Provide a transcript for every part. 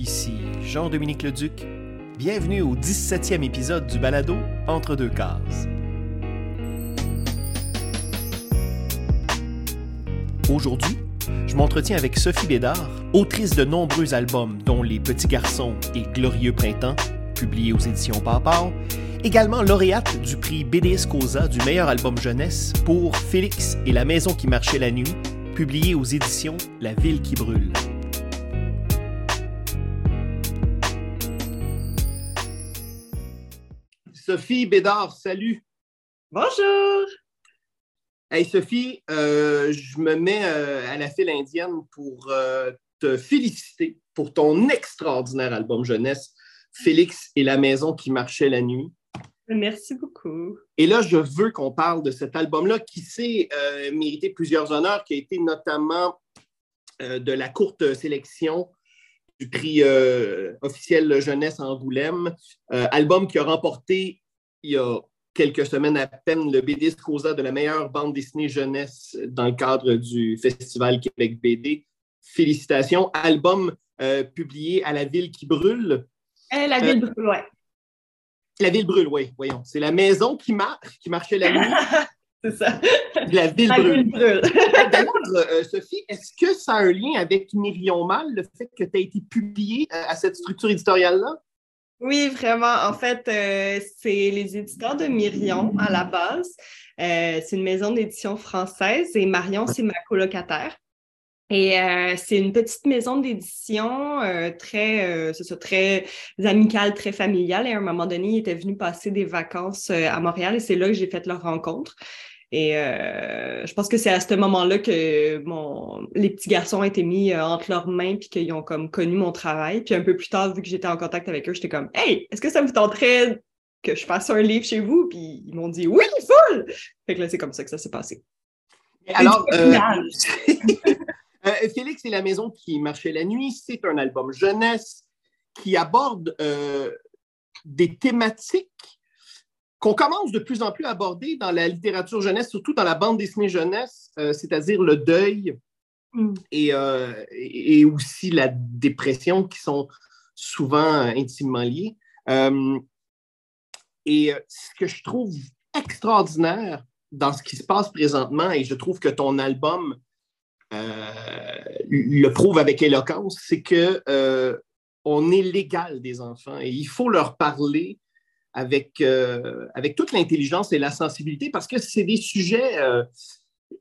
ici Jean-Dominique Leduc. Bienvenue au 17e épisode du balado Entre deux cases. Aujourd'hui, je m'entretiens avec Sophie Bédard, autrice de nombreux albums dont Les Petits Garçons et Glorieux Printemps, publiés aux éditions Papa, également lauréate du prix BDS Cosa du meilleur album jeunesse pour Félix et la maison qui marchait la nuit, publié aux éditions La ville qui brûle. Sophie Bédard, salut. Bonjour. Hey Sophie, euh, je me mets euh, à la file indienne pour euh, te féliciter pour ton extraordinaire album jeunesse, Félix et la maison qui marchait la nuit. Merci beaucoup. Et là, je veux qu'on parle de cet album-là qui s'est mérité plusieurs honneurs, qui a été notamment de la courte sélection du prix officiel jeunesse Angoulême, album qui a remporté il y a quelques semaines à peine le BD Scosa de la meilleure bande dessinée jeunesse dans le cadre du Festival Québec BD. Félicitations. Album euh, publié à La Ville qui brûle. Euh, la Ville brûle, oui. La Ville brûle, oui, voyons. C'est la maison qui marche, qui marchait la nuit. C'est ça. La Ville brûle. D'ailleurs, euh, Sophie, est-ce que ça a un lien avec Myrion Mal, le fait que tu as été publié à cette structure éditoriale-là? Oui, vraiment. En fait, euh, c'est les éditeurs de Myrion à la base. Euh, c'est une maison d'édition française et Marion, c'est ma colocataire. Et euh, c'est une petite maison d'édition très, très amicale, très familiale. Et à un moment donné, ils passer des vacances à Montréal et c'est là que j'ai fait leur rencontre. Et euh, je pense que c'est à ce moment-là que mon, les petits garçons ont été mis euh, entre leurs mains puis qu'ils ont comme connu mon travail. Puis un peu plus tard, vu que j'étais en contact avec eux, j'étais comme Hey, est-ce que ça vous tenterait que je fasse un livre chez vous? Puis ils m'ont dit Oui, full! Fait que là, c'est comme ça que ça s'est passé. Alors, euh, Félix et la maison qui marchait la nuit, c'est un album jeunesse qui aborde des thématiques qu'on commence de plus en plus à aborder dans la littérature jeunesse, surtout dans la bande dessinée jeunesse, euh, c'est-à-dire le deuil mm. euh, et, aussi la dépression qui sont souvent intimement liés. Euh, et ce que je trouve extraordinaire dans ce qui se passe présentement, et je trouve que ton album le prouve avec éloquence, c'est que on est légal des enfants et il faut leur parler avec, euh, avec toute l'intelligence et la sensibilité parce que c'est des sujets, euh,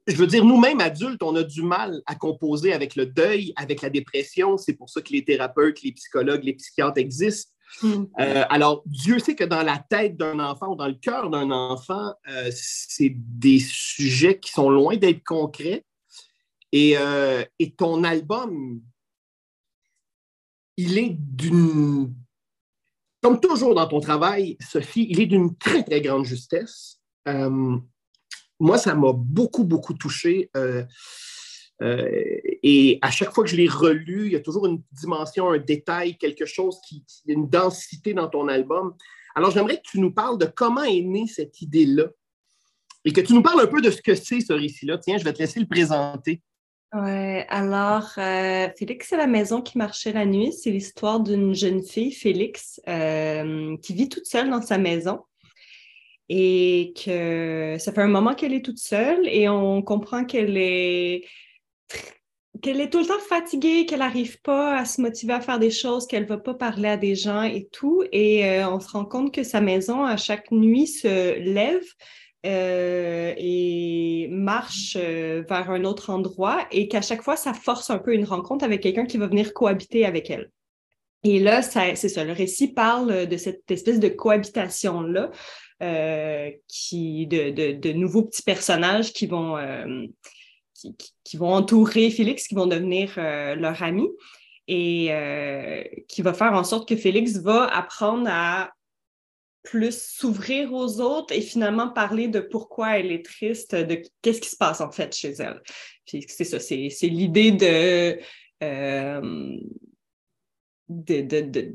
je veux dire, nous-mêmes adultes, on a du mal à composer avec le deuil, avec la dépression. C'est pour ça que les thérapeutes, les psychologues, les psychiatres existent. Mm. Euh, alors, Dieu sait que dans la tête d'un enfant ou dans le cœur d'un enfant, c'est des sujets qui sont loin d'être concrets. Et, et ton album, il est d'une comme toujours dans ton travail, Sophie, il est d'une très, très grande justesse. Euh, moi, ça m'a beaucoup, beaucoup touché. Euh, euh, et à chaque fois que je l'ai relu, il y a toujours une dimension, un détail, quelque chose qui, une densité dans ton album. Alors, j'aimerais que tu nous parles de comment est née cette idée-là et que tu nous parles un peu de ce que c'est ce récit-là. Tiens, je vais te laisser le présenter. Ouais, alors, euh, Félix, c'est la maison qui marchait la nuit. C'est l'histoire d'une jeune fille, Félix, euh, qui vit toute seule dans sa maison et que ça fait un moment qu'elle est toute seule et on comprend qu'elle est qu'elle tout le temps fatiguée, qu'elle n'arrive pas à se motiver à faire des choses, qu'elle ne va pas parler à des gens et tout. Et euh, on se rend compte que sa maison, à chaque nuit, se lève euh, et marche euh, vers un autre endroit et qu'à chaque fois, ça force un peu une rencontre avec quelqu'un qui va venir cohabiter avec elle. Et là, c'est ça, le récit parle de cette espèce de cohabitation-là, euh, qui, de, de, nouveaux petits personnages qui vont, qui, qui, vont entourer Félix, qui vont devenir leur ami, et qui va faire en sorte que Félix va apprendre à plus s'ouvrir aux autres et finalement parler de pourquoi elle est triste, de qu'est-ce qui se passe en fait chez elle. c'est ça, c'est, l'idée euh, de, de,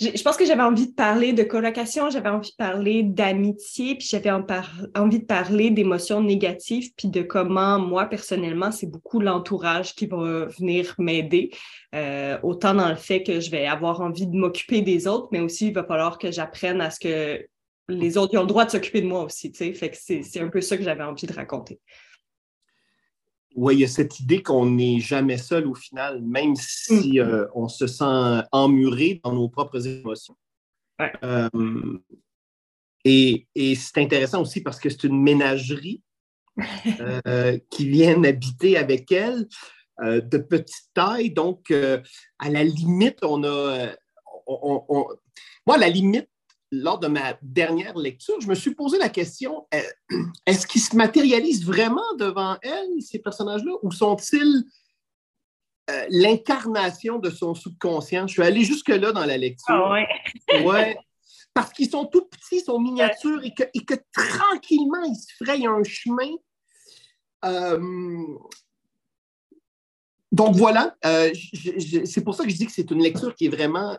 je, pense que j'avais envie de parler de colocation, j'avais envie de parler d'amitié, puis j'avais envie de parler d'émotions négatives, puis de comment moi, personnellement, c'est beaucoup l'entourage qui va venir m'aider, euh, autant dans le fait que je vais avoir envie de m'occuper des autres, mais aussi il va falloir que j'apprenne à ce que les autres ont le droit de s'occuper de moi aussi, tu sais, c'est un peu ça que j'avais envie de raconter oui, il y a cette idée qu'on n'est jamais seul au final, même si mm. euh, on se sent emmuré dans nos propres émotions. Euh, et, c'est intéressant aussi parce que c'est une ménagerie euh, qui vient habiter avec elle de petite taille. Donc, à la limite, on a. moi, à la limite, lors de ma dernière lecture, je me suis posé la question euh, est-ce qu'ils se matérialisent vraiment devant elle, ces personnages-là, ou sont-ils euh, l'incarnation de son subconscient? Je suis allé jusque-là dans la lecture. Ah ouais. ouais. Parce qu'ils sont tout petits, ils sont miniatures et que, et que tranquillement, ils se frayent un chemin. Euh, donc voilà, c'est pour ça que je dis que c'est une lecture qui est vraiment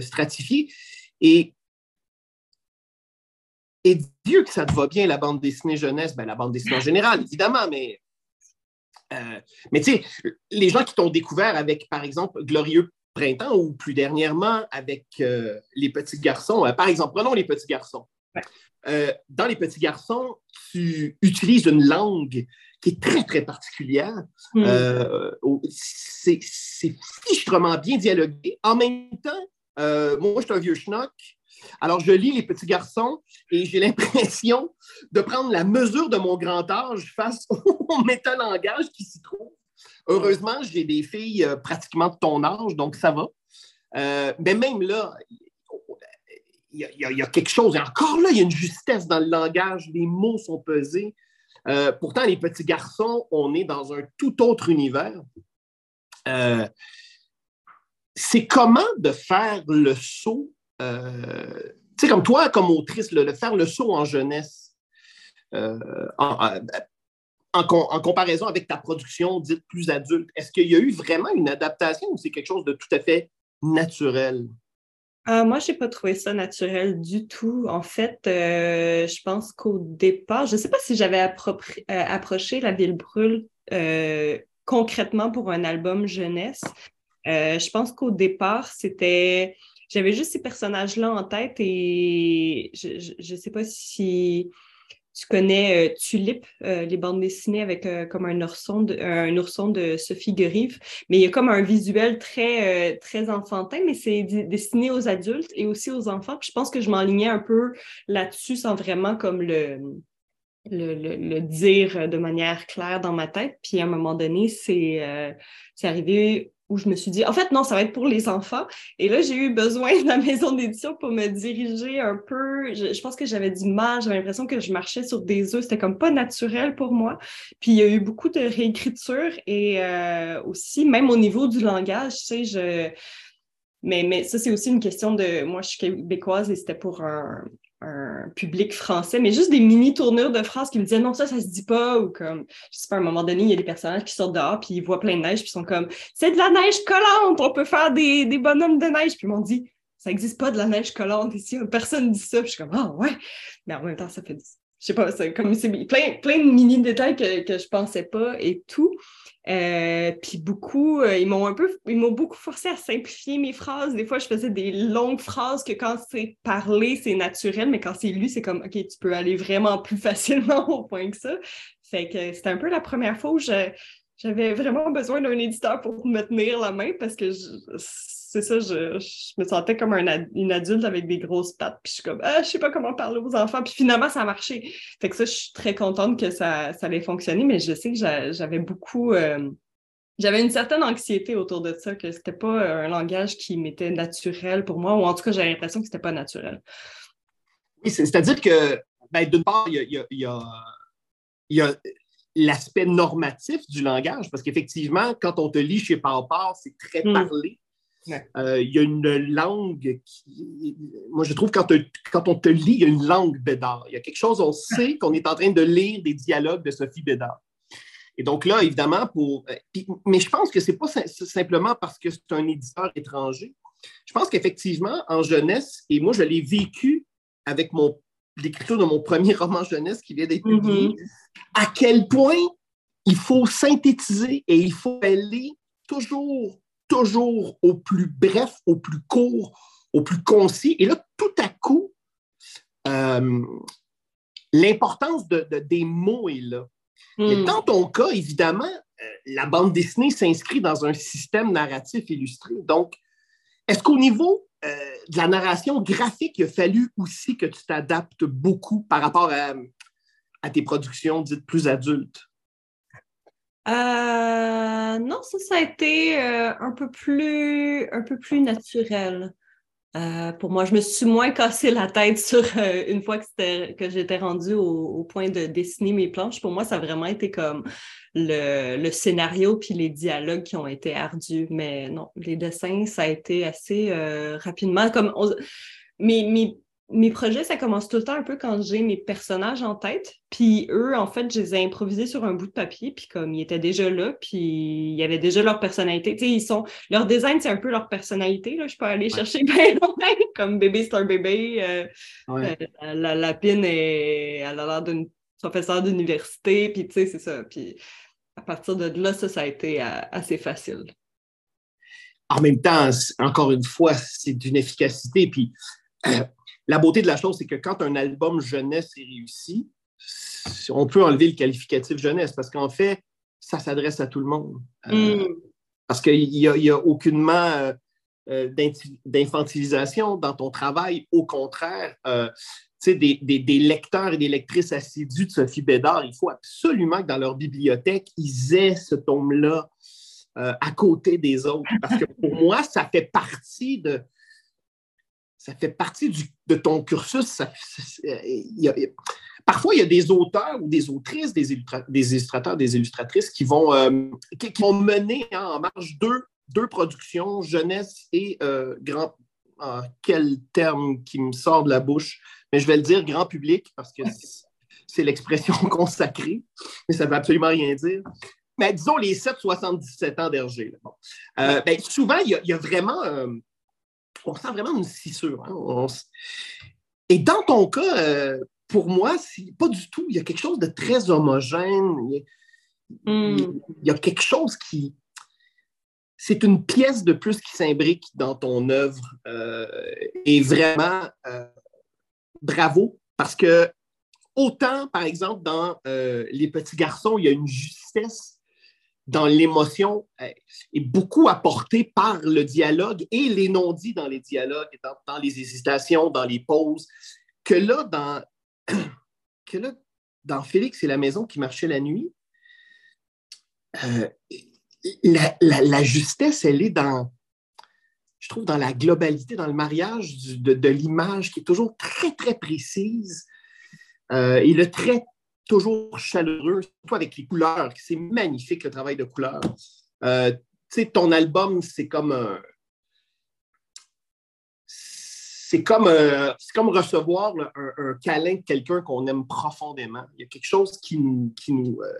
stratifiée. Et et Dieu que ça te va bien, la bande dessinée jeunesse, ben, la bande dessinée en général, évidemment, mais, euh, mais tu sais, les gens qui t'ont découvert avec, par exemple, Glorieux Printemps ou plus dernièrement avec euh, Les Petits Garçons, euh, par exemple, prenons Les Petits Garçons. dans Les Petits Garçons, tu utilises une langue qui est très, très particulière. Hmm. c'est fichtrement bien dialogué. En même temps, moi, je suis un vieux schnock. Alors, je lis Les Petits Garçons et j'ai l'impression de prendre la mesure de mon grand âge face au métalangage qui s'y trouve. Heureusement, j'ai des filles euh, pratiquement de ton âge, donc ça va. Euh, mais même là, il y, a quelque chose. Et encore là, il y a une justesse dans le langage. Les mots sont pesés. Euh, pourtant, les petits garçons, on est dans un tout autre univers. c'est comment de faire le saut euh, tu sais, comme toi, comme autrice, le, faire le saut en jeunesse, euh, en, comparaison avec ta production dite plus adulte, est-ce qu'il y a eu vraiment une adaptation ou c'est quelque chose de tout à fait naturel? Euh, moi, je n'ai pas trouvé ça naturel du tout. En fait, je pense qu'au départ, je ne sais pas si j'avais approché La Ville brûle concrètement pour un album jeunesse. je pense qu'au départ, c'était j'avais juste ces personnages-là en tête et je ne sais pas si tu connais euh, Tulip, euh, les bandes dessinées avec euh, comme un ourson, de, un ourson de Sophie Gerive, mais il y a comme un visuel très, très enfantin, mais c'est destiné aux adultes et aussi aux enfants. Je pense que je m'enlignais un peu là-dessus sans vraiment comme le, le, le, dire de manière claire dans ma tête. Puis à un moment donné, c'est arrivé où je me suis dit, en fait, non, ça va être pour les enfants. Et là, j'ai eu besoin de la maison d'édition pour me diriger un peu. Je, pense que j'avais du mal, j'avais l'impression que je marchais sur des œufs. C'était comme pas naturel pour moi. Puis il y a eu beaucoup de réécriture et euh, aussi, même au niveau du langage, tu sais, je. Mais, mais ça, c'est aussi une question de. Moi, je suis québécoise et c'était pour un, un public français, mais juste des mini tournures de phrases qui me disaient non, ça, ça se dit pas, ou comme, je sais pas, à un moment donné, il y a des personnages qui sortent dehors, puis ils voient plein de neige, puis ils sont comme, c'est de la neige collante, on peut faire des, des bonhommes de neige, puis ils m'ont dit, ça n'existe pas de la neige collante ici, personne dit ça, puis je suis comme, ah ouais, mais en même temps, ça fait, je sais pas, comme, plein, plein de mini détails que, que je pensais pas et tout. Euh, puis beaucoup, euh, ils m'ont un peu, ils m'ont beaucoup forcé à simplifier mes phrases. Des fois, je faisais des longues phrases que quand c'est parlé, c'est naturel, mais quand c'est lu, c'est comme, OK, tu peux aller vraiment plus facilement au point que ça. Fait que c'était un peu la première fois où j'avais vraiment besoin d'un éditeur pour me tenir la main parce que c'est ça, je, me sentais comme une adulte avec des grosses pattes. Puis je suis comme, ah, je sais pas comment parler aux enfants. Puis finalement, ça a marché. Fait que ça, je suis très contente que ça, ça allait fonctionner, mais je sais que j'avais beaucoup. Euh, j'avais une certaine anxiété autour de ça, que c'était pas un langage qui m'était naturel pour moi, ou en tout cas, j'avais l'impression que c'était pas naturel. Oui, c'est-à-dire que, ben, d'une part, il y a, y a, l'aspect normatif du langage, parce qu'effectivement, quand on te lit chez Papa, c'est très Euh, il y a une langue qui. Moi, je trouve quand, quand on te lit, il y a une langue Bédard. Il y a quelque chose, on sait qu'on est en train de lire des dialogues de Sophie Bédard. Et donc là, évidemment, pour. Euh, mais je pense que ce n'est pas simplement parce que c'est un éditeur étranger. je pense qu'effectivement, en jeunesse, et moi, je l'ai vécu avec mon l'écriture de mon premier roman jeunesse qui vient d'être publié, mm-hmm. à quel point il faut synthétiser et il faut aller toujours, toujours au plus bref, au plus court, au plus concis. Et là, tout à coup, euh, l'importance de, des mots est là. Mm. dans ton cas, évidemment, euh, la bande dessinée s'inscrit dans un système narratif illustré. Donc, est-ce qu'au niveau euh, de la narration graphique, il a fallu aussi que tu t'adaptes beaucoup par rapport à, tes productions dites plus adultes? Euh, non, ça, ça a été un, peu plus, un peu plus naturel. Euh, pour moi, je me suis moins cassé la tête sur euh, une fois que, que j'étais rendue au, point de dessiner mes planches. Pour moi, ça a vraiment été comme le, scénario puis les dialogues qui ont été ardus. Mais non, les dessins, ça a été assez euh, rapidement. Comme mes, mes projets, ça commence tout le temps un peu quand j'ai mes personnages en tête. Puis eux, en fait, je les ai improvisés sur un bout de papier. Puis comme ils étaient déjà là, puis il y avait déjà leur personnalité. Tu sais, ils sont... Leur design, c'est un peu leur personnalité. Là. Je peux aller chercher bien loin. Comme bébé, c'est un bébé. Euh, euh, la lapine, est... elle a l'air d'une professeure d'université. Puis tu sais, c'est ça. Puis à partir de là, ça, ça a été assez facile. En même temps, encore une fois, c'est d'une efficacité. Puis la beauté de la chose, c'est que quand un album jeunesse est réussi, on peut enlever le qualificatif jeunesse parce qu'en fait, ça s'adresse à tout le monde. Euh, mm. Parce qu'il n'y a, a, aucunement euh, euh, d'infantilisation dans ton travail. Au contraire, des, des, lecteurs et des lectrices assidus de Sophie Bédard, il faut absolument que dans leur bibliothèque, ils aient ce tome-là à côté des autres. Parce que pour moi, ça fait partie de, ça fait partie de ton cursus. parfois, il y a des auteurs ou des autrices, des, illustrateurs, des illustratrices qui vont, euh, qui, vont mener hein, en marche deux, deux, productions, jeunesse et euh, grand. Ah, quel terme qui me sort de la bouche, mais je vais le dire grand public parce que c'est l'expression consacrée, mais ça ne veut absolument rien dire. Mais disons les 7-77 ans d'Hergé. Euh, ben, souvent, il y, a, vraiment on sent vraiment une scissure. Hein. Et dans ton cas, euh, pour moi, pas du tout. Il y a quelque chose de très homogène. Il y a, hmm. quelque chose qui. C'est une pièce de plus qui s'imbrique dans ton œuvre. Euh, et vraiment, euh, bravo, parce que autant, par exemple, dans Les petits garçons, il y a une justesse dans l'émotion euh, est beaucoup apporté par le dialogue et les non-dits dans les dialogues, dans, les hésitations, dans les pauses, que là, dans, que là, dans Félix et la maison qui marchait la nuit, euh, la, justesse, elle est dans, je trouve, dans la globalité, dans le mariage de, l'image qui est toujours très, très précise euh, et le trait toujours chaleureux, surtout avec les couleurs. C'est magnifique le travail de couleurs. Euh, tu sais, ton album, c'est comme un. C'est comme, euh, comme recevoir un, câlin de quelqu'un qu'on aime profondément. Il y a quelque chose qui nous, qui, nous, euh,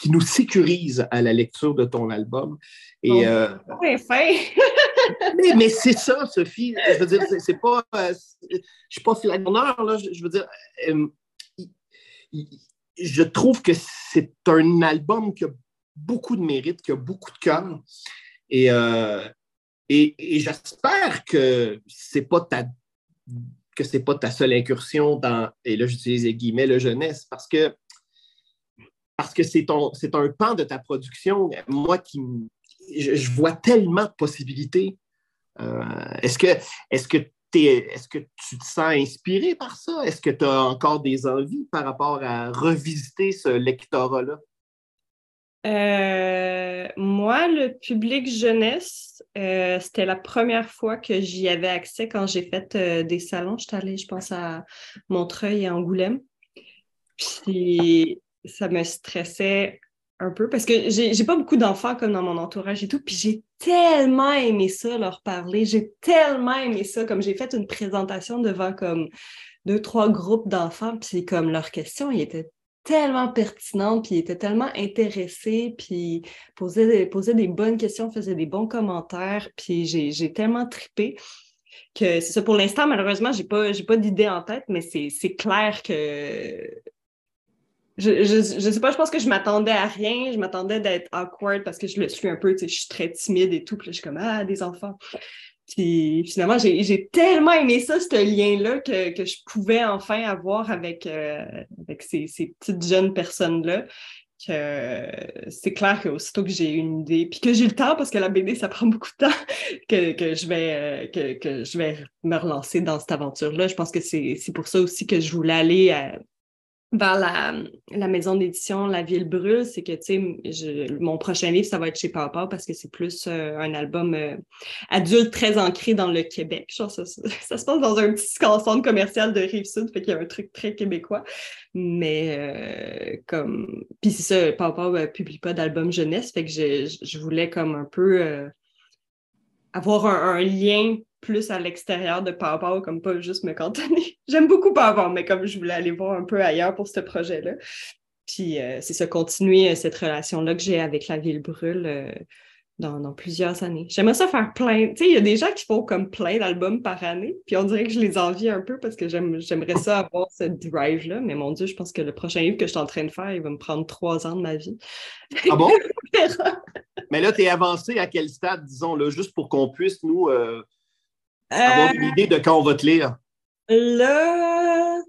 qui nous sécurise à la lecture de ton album. Et, oh, mais, mais c'est ça, Sophie. Je veux dire, c'est pas. je suis pas filaire, là. Je, je veux dire je trouve que c'est un album qui a beaucoup de mérite, qui a beaucoup de cœur. Et, euh, et, j'espère que c'est pas ta que c'est pas ta seule incursion dans, et là j'utilise les guillemets, le jeunesse, parce que parce que c'est un pan de ta production, moi qui je, vois tellement de possibilités. Euh, est-ce que est-ce que est-ce que tu te sens inspiré par ça? Est-ce que tu as encore des envies par rapport à revisiter ce lectorat-là? Euh, moi, le public jeunesse, euh, c'était la première fois que j'y avais accès quand j'ai fait euh, des salons. J'étais allée, je pense, à Montreuil et Angoulême. Puis ça me stressait un peu parce que j'ai pas beaucoup d'enfants comme dans mon entourage et tout. Puis j'ai tellement aimé ça, leur parler. J'ai tellement aimé ça. Comme j'ai fait une présentation devant comme deux, trois groupes d'enfants, puis comme leurs questions, ils étaient tellement pertinente, puis il était tellement intéressé, puis posait des, posait des bonnes questions, faisait des bons commentaires, puis j'ai tellement trippé que c'est ça. Pour l'instant, malheureusement, j'ai pas, pas d'idée en tête, mais c'est clair que je, je, sais pas, je pense que je m'attendais à rien. Je m'attendais d'être awkward parce que je le suis un peu, tu sais, je suis très timide et tout. Puis là, je suis comme, ah, des enfants. Puis finalement, j'ai tellement aimé ça, ce lien-là, que, que, je pouvais enfin avoir avec, euh, avec ces, ces, petites jeunes personnes-là. Que c'est clair qu'aussitôt que j'ai une idée, puis que j'ai le temps, parce que la BD, ça prend beaucoup de temps, que, que je, vais, euh, que, que, je vais me relancer dans cette aventure-là. Je pense que c'est pour ça aussi que je voulais aller à, vers la, maison d'édition La Ville Brûle, c'est que, tu sais, mon prochain livre, ça va être chez Papa parce que c'est plus euh, un album euh, adulte très ancré dans le Québec. Ça, se passe dans un petit centre commercial de Rive-Sud, fait qu'il y a un truc très québécois. Mais euh, comme... Puis c'est ça, Papa ne publie pas d'album jeunesse, fait que je, voulais comme un peu avoir un, lien plus à l'extérieur de Power comme pas juste me cantonner. J'aime beaucoup Power mais comme je voulais aller voir un peu ailleurs pour ce projet-là. Puis euh, c'est ça, continuer euh, cette relation-là que j'ai avec la ville brûle euh, dans, plusieurs années. J'aimerais ça faire plein. Tu sais, il y a des gens qui font comme plein d'albums par année, puis on dirait que je les envie un peu parce que j'aimerais ça avoir cette drive-là. Mais mon Dieu, je pense que le prochain livre que je suis en train de faire, il va me prendre trois ans de ma vie. Ah bon? mais là, tu es avancé à quel stade, disons, là, juste pour qu'on puisse, nous, avoir une idée de quand on va te lire? Là,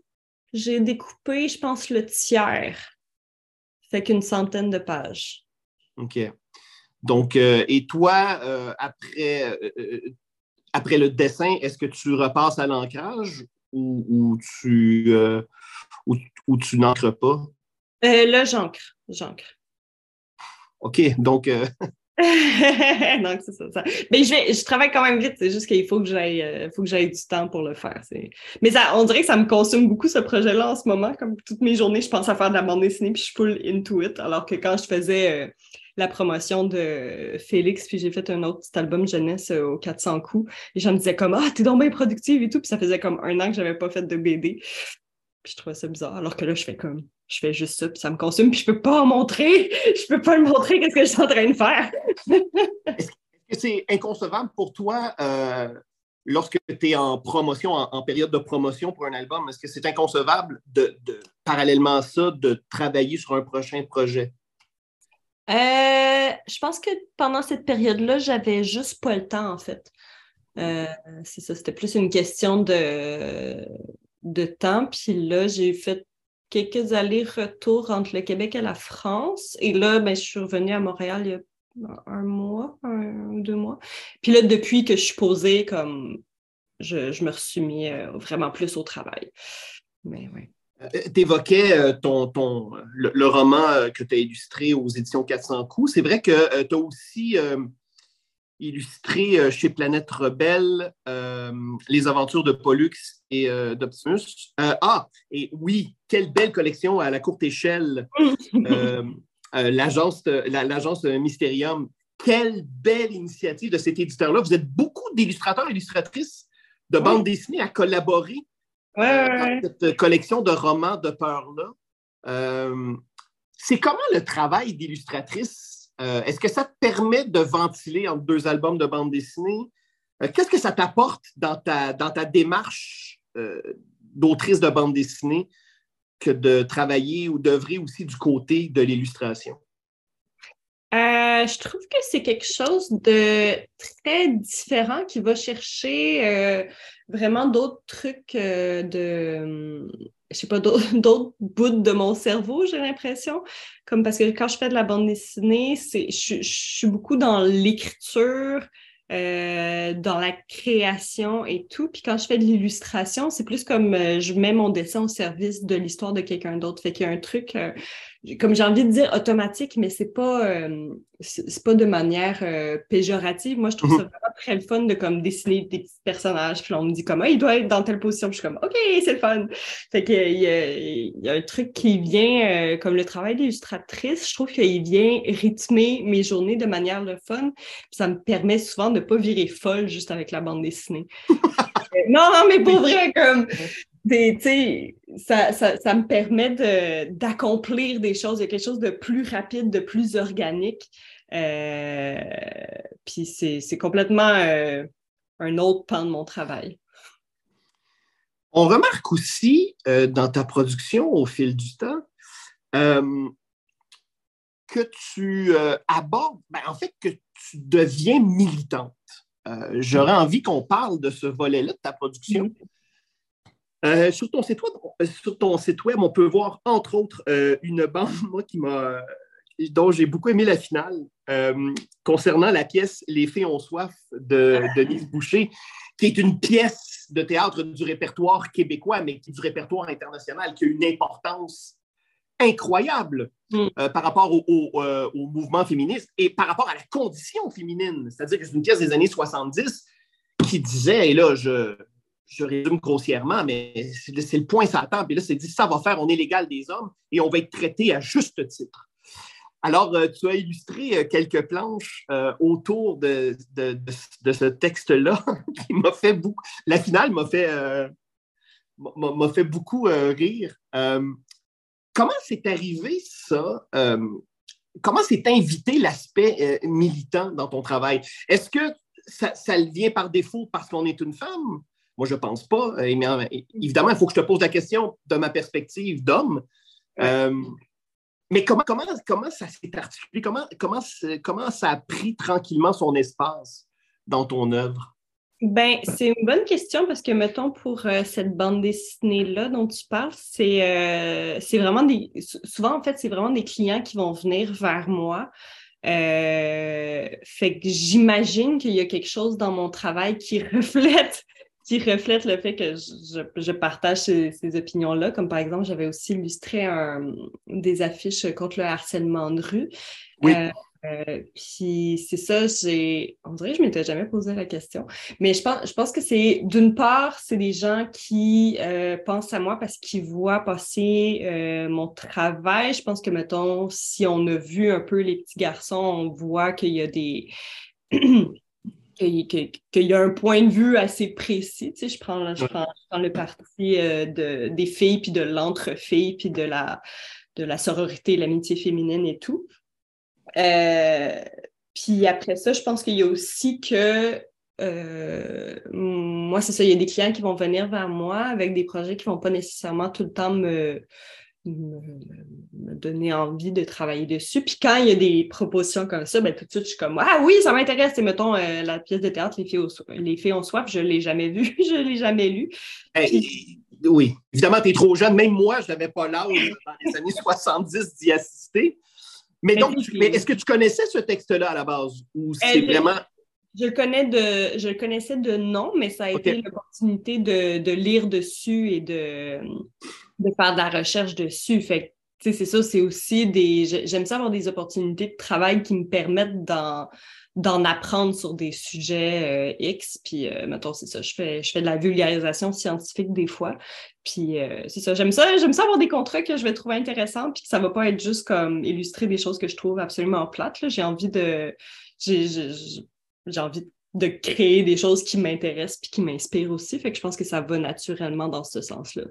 j'ai découpé, je pense, le tiers. Fait qu'une centaine de pages. OK. Donc, euh, et toi, euh, après, euh, après le dessin, est-ce que tu repasses à l'ancrage ou, tu, ou, tu n'encres pas? là, j'encre. J'encre. OK. Donc, Donc, c'est ça, Mais je, vais, je travaille quand même vite, c'est juste qu'il faut que j'aille euh, faut que j'aille du temps pour le faire. Mais ça, on dirait que ça me consomme beaucoup ce projet-là en ce moment. Comme toutes mes journées, je pense à faire de la bande dessinée puis je pull into it. Alors que quand je faisais euh, la promotion de Félix, puis j'ai fait un autre petit album jeunesse euh, au 400 coups, les gens me disaient comme Ah, t'es donc bien productive et tout. Puis ça faisait comme un an que j'avais pas fait de BD. Puis je trouvais ça bizarre. Alors que là, je fais comme je fais juste ça, puis ça me consomme, puis je peux pas en montrer. Je peux pas le montrer qu'est-ce que je suis en train de faire? Est-ce que c'est inconcevable pour toi euh, lorsque tu es en promotion, en, période de promotion pour un album? Est-ce que c'est inconcevable de, parallèlement à ça, de travailler sur un prochain projet? Euh, je pense que pendant cette période-là, j'avais juste pas le temps, en fait. Euh, c'est ça, c'était plus une question de, de temps. Puis là, j'ai fait quelques allers-retours entre le Québec et la France. Et là, ben, je suis revenue à Montréal il y a un mois, un deux mois. Puis là, depuis que je suis posée, comme je, me suis mis euh, vraiment plus au travail. Mais oui. Euh, tu évoquais euh, ton, ton, le, roman que tu as illustré aux éditions 400 coups. C'est vrai que tu as aussi illustré euh, chez Planète Rebelle euh, les aventures de Pollux et euh, d'Optimus. ah, et oui, quelle belle collection à la courte échelle. l'agence, l'agence Mysterium. Quelle belle initiative de cet éditeur-là. Vous êtes beaucoup d'illustrateurs et illustratrices de bande dessinée à collaborer dans cette collection de romans de peur-là. c'est comment le travail d'illustratrice euh, est-ce que ça te permet de ventiler entre deux albums de bande dessinée? Euh, qu'est-ce que ça t'apporte dans ta, dans ta démarche euh, d'autrice de bande dessinée que de travailler ou d'œuvrer aussi du côté de l'illustration? Je trouve que c'est quelque chose de très différent qui va chercher vraiment d'autres trucs de je sais pas, d'autres bouts de mon cerveau, j'ai l'impression. Comme parce que quand je fais de la bande dessinée, je, suis beaucoup dans l'écriture, euh, dans la création et tout. Puis quand je fais de l'illustration, c'est plus comme euh, je mets mon dessin au service de l'histoire de quelqu'un d'autre. Fait qu'il y a un truc, euh, comme j'ai envie de dire automatique, mais c'est pas euh, c'est pas de manière euh, péjorative. Moi, je trouve ça mhm. vraiment très le fun de comme dessiner des petits personnages. Puis on me dit comme ah, il doit être dans telle position. Puis je suis comme OK, c'est le fun. Fait que il y y a un truc qui vient euh, comme le travail d'illustratrice. Je trouve qu'il vient rythmer mes journées de manière le fun. Puis ça me permet souvent de pas virer folle juste avec la bande dessinée. non, non, mais pour vrai, comme ça, ça, ça, me permet d'accomplir des choses. Il y a quelque chose de plus rapide, de plus organique. Euh, puis c'est complètement euh, un autre pan de mon travail. On remarque aussi euh, dans ta production au fil du temps que tu abordes, ben, en fait, que tu deviens militante. J'aurais envie qu'on parle de ce volet-là de ta production. Sur, ton site web, sur ton site web, on peut voir entre autres une bande moi, qui m'a dont j'ai beaucoup aimé la finale, euh, concernant la pièce Les Fées ont soif de Denise Boucher, qui est une pièce de théâtre du répertoire québécois, mais qui du répertoire international, qui a une importance incroyable mm. euh, par rapport euh, au, mouvement féministe et par rapport à la condition féminine. C'est-à-dire que c'est une pièce des années 70 qui disait, et là, je, je résume grossièrement, mais c'est le point ça Puis là, c'est dit, ça va faire, on est légal des hommes et on va être traité à juste titre. Alors, euh, tu as illustré euh, quelques planches euh, autour de, ce texte-là qui m'a fait beaucoup. La finale m'a fait, fait beaucoup rire. comment c'est arrivé ça? comment s'est invité l'aspect militant dans ton travail? Est-ce que ça, ça vient par défaut parce qu'on est une femme? Moi, je ne pense pas. évidemment, il faut que je te pose la question de ma perspective d'homme. Mais comment, comment, comment ça s'est articulé? Comment, comment, comment ça a pris tranquillement son espace dans ton œuvre? Ben, c'est une bonne question parce que, mettons, pour euh, cette bande dessinée-là dont tu parles, c'est euh, vraiment des. Souvent, en fait, c'est vraiment des clients qui vont venir vers moi. Euh, fait que j'imagine qu'il y a quelque chose dans mon travail qui reflète qui reflète le fait que je, partage ces, opinions-là. Comme par exemple, j'avais aussi illustré des affiches contre le harcèlement de rue. Oui. Euh, euh, puis c'est ça, j'ai. On dirait que je ne m'étais jamais posé la question. Mais je pense, je pense que c'est d'une part, c'est des gens qui euh, pensent à moi parce qu'ils voient passer mon travail. Je pense que, mettons, si on a vu un peu les petits garçons, on voit qu'il y a des. qu'il y a un point de vue assez précis. Tu sais, je, prends, je, prends, le parti euh, de, des filles, puis de l'entre-filles, puis de la, de la sororité, l'amitié féminine et tout. Euh, puis après ça, je pense qu'il y a aussi que euh, moi, c'est ça, il y a des clients qui vont venir vers moi avec des projets qui ne vont pas nécessairement tout le temps me, me, donner envie de travailler dessus. Puis quand il y a des propositions comme ça, ben, tout de suite, je suis comme Ah oui, ça m'intéresse. mettons euh, la pièce de théâtre Les Filles, Les filles ont soif, je ne l'ai jamais vue, je ne l'ai jamais lue. Oui, évidemment, tu es trop jeune. Même moi, je n'avais pas l'âge dans les années 70 d'y assister. Mais donc, est-ce que tu connaissais ce texte-là à la base? Ou c'est euh, vraiment. Je le, connais de, je le connaissais de nom, mais ça a été l'opportunité de, de, lire dessus et de, de faire de la recherche dessus. Fait c'est ça, c'est aussi des. J'aime ça avoir des opportunités de travail qui me permettent d'en apprendre sur des sujets euh, X. Puis, euh, mettons, c'est ça, je fais, je fais de la vulgarisation scientifique des fois. Puis, euh, c'est ça, j'aime ça, j'aime ça avoir des contrats que je vais trouver intéressants, puis que ça va pas être juste comme illustrer des choses que je trouve absolument plates. J'ai envie de. J'ai envie de créer des choses qui m'intéressent puis qui m'inspirent aussi. Fait que je pense que ça va naturellement dans ce sens-là.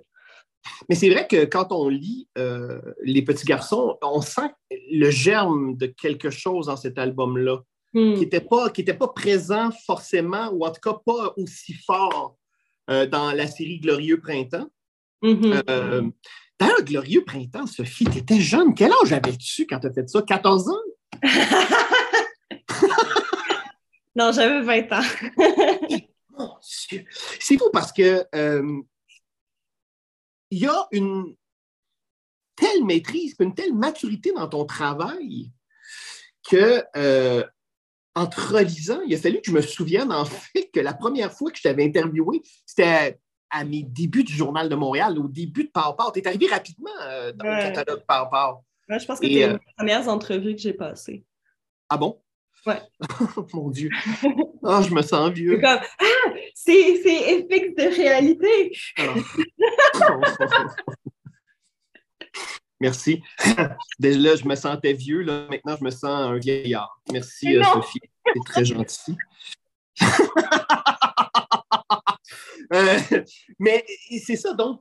Mais c'est vrai que quand on lit euh, Les Petits Garçons, on sent le germe de quelque chose dans cet album-là, hmm. qui n'était pas, pas présent forcément, ou en tout cas pas aussi fort euh, dans la série Glorieux Printemps. Euh, d'ailleurs, Glorieux Printemps, Sophie, tu étais jeune. Quel âge avais-tu quand tu as fait ça? 14 ans? non, j'avais 20 ans. C'est fou parce que il y a une telle maîtrise, une telle maturité dans ton travail que euh, en te relisant, il a fallu que je me souvienne en fait que la première fois que je t'avais interviewé, c'était à, mes débuts du Journal de Montréal, au début de Power Tu es arrivé rapidement euh, dans le catalogue Power je pense que c'est une des premières entrevues que j'ai passées. Ah bon? Ouais. Mon Dieu. Oh, je me sens vieux. C'est comme, ah, c'est FX de réalité. Merci. Déjà là, je me sentais vieux. Là. Maintenant, je me sens un vieillard. Merci, euh, Sophie. C'est très gentil. mais c'est ça, donc.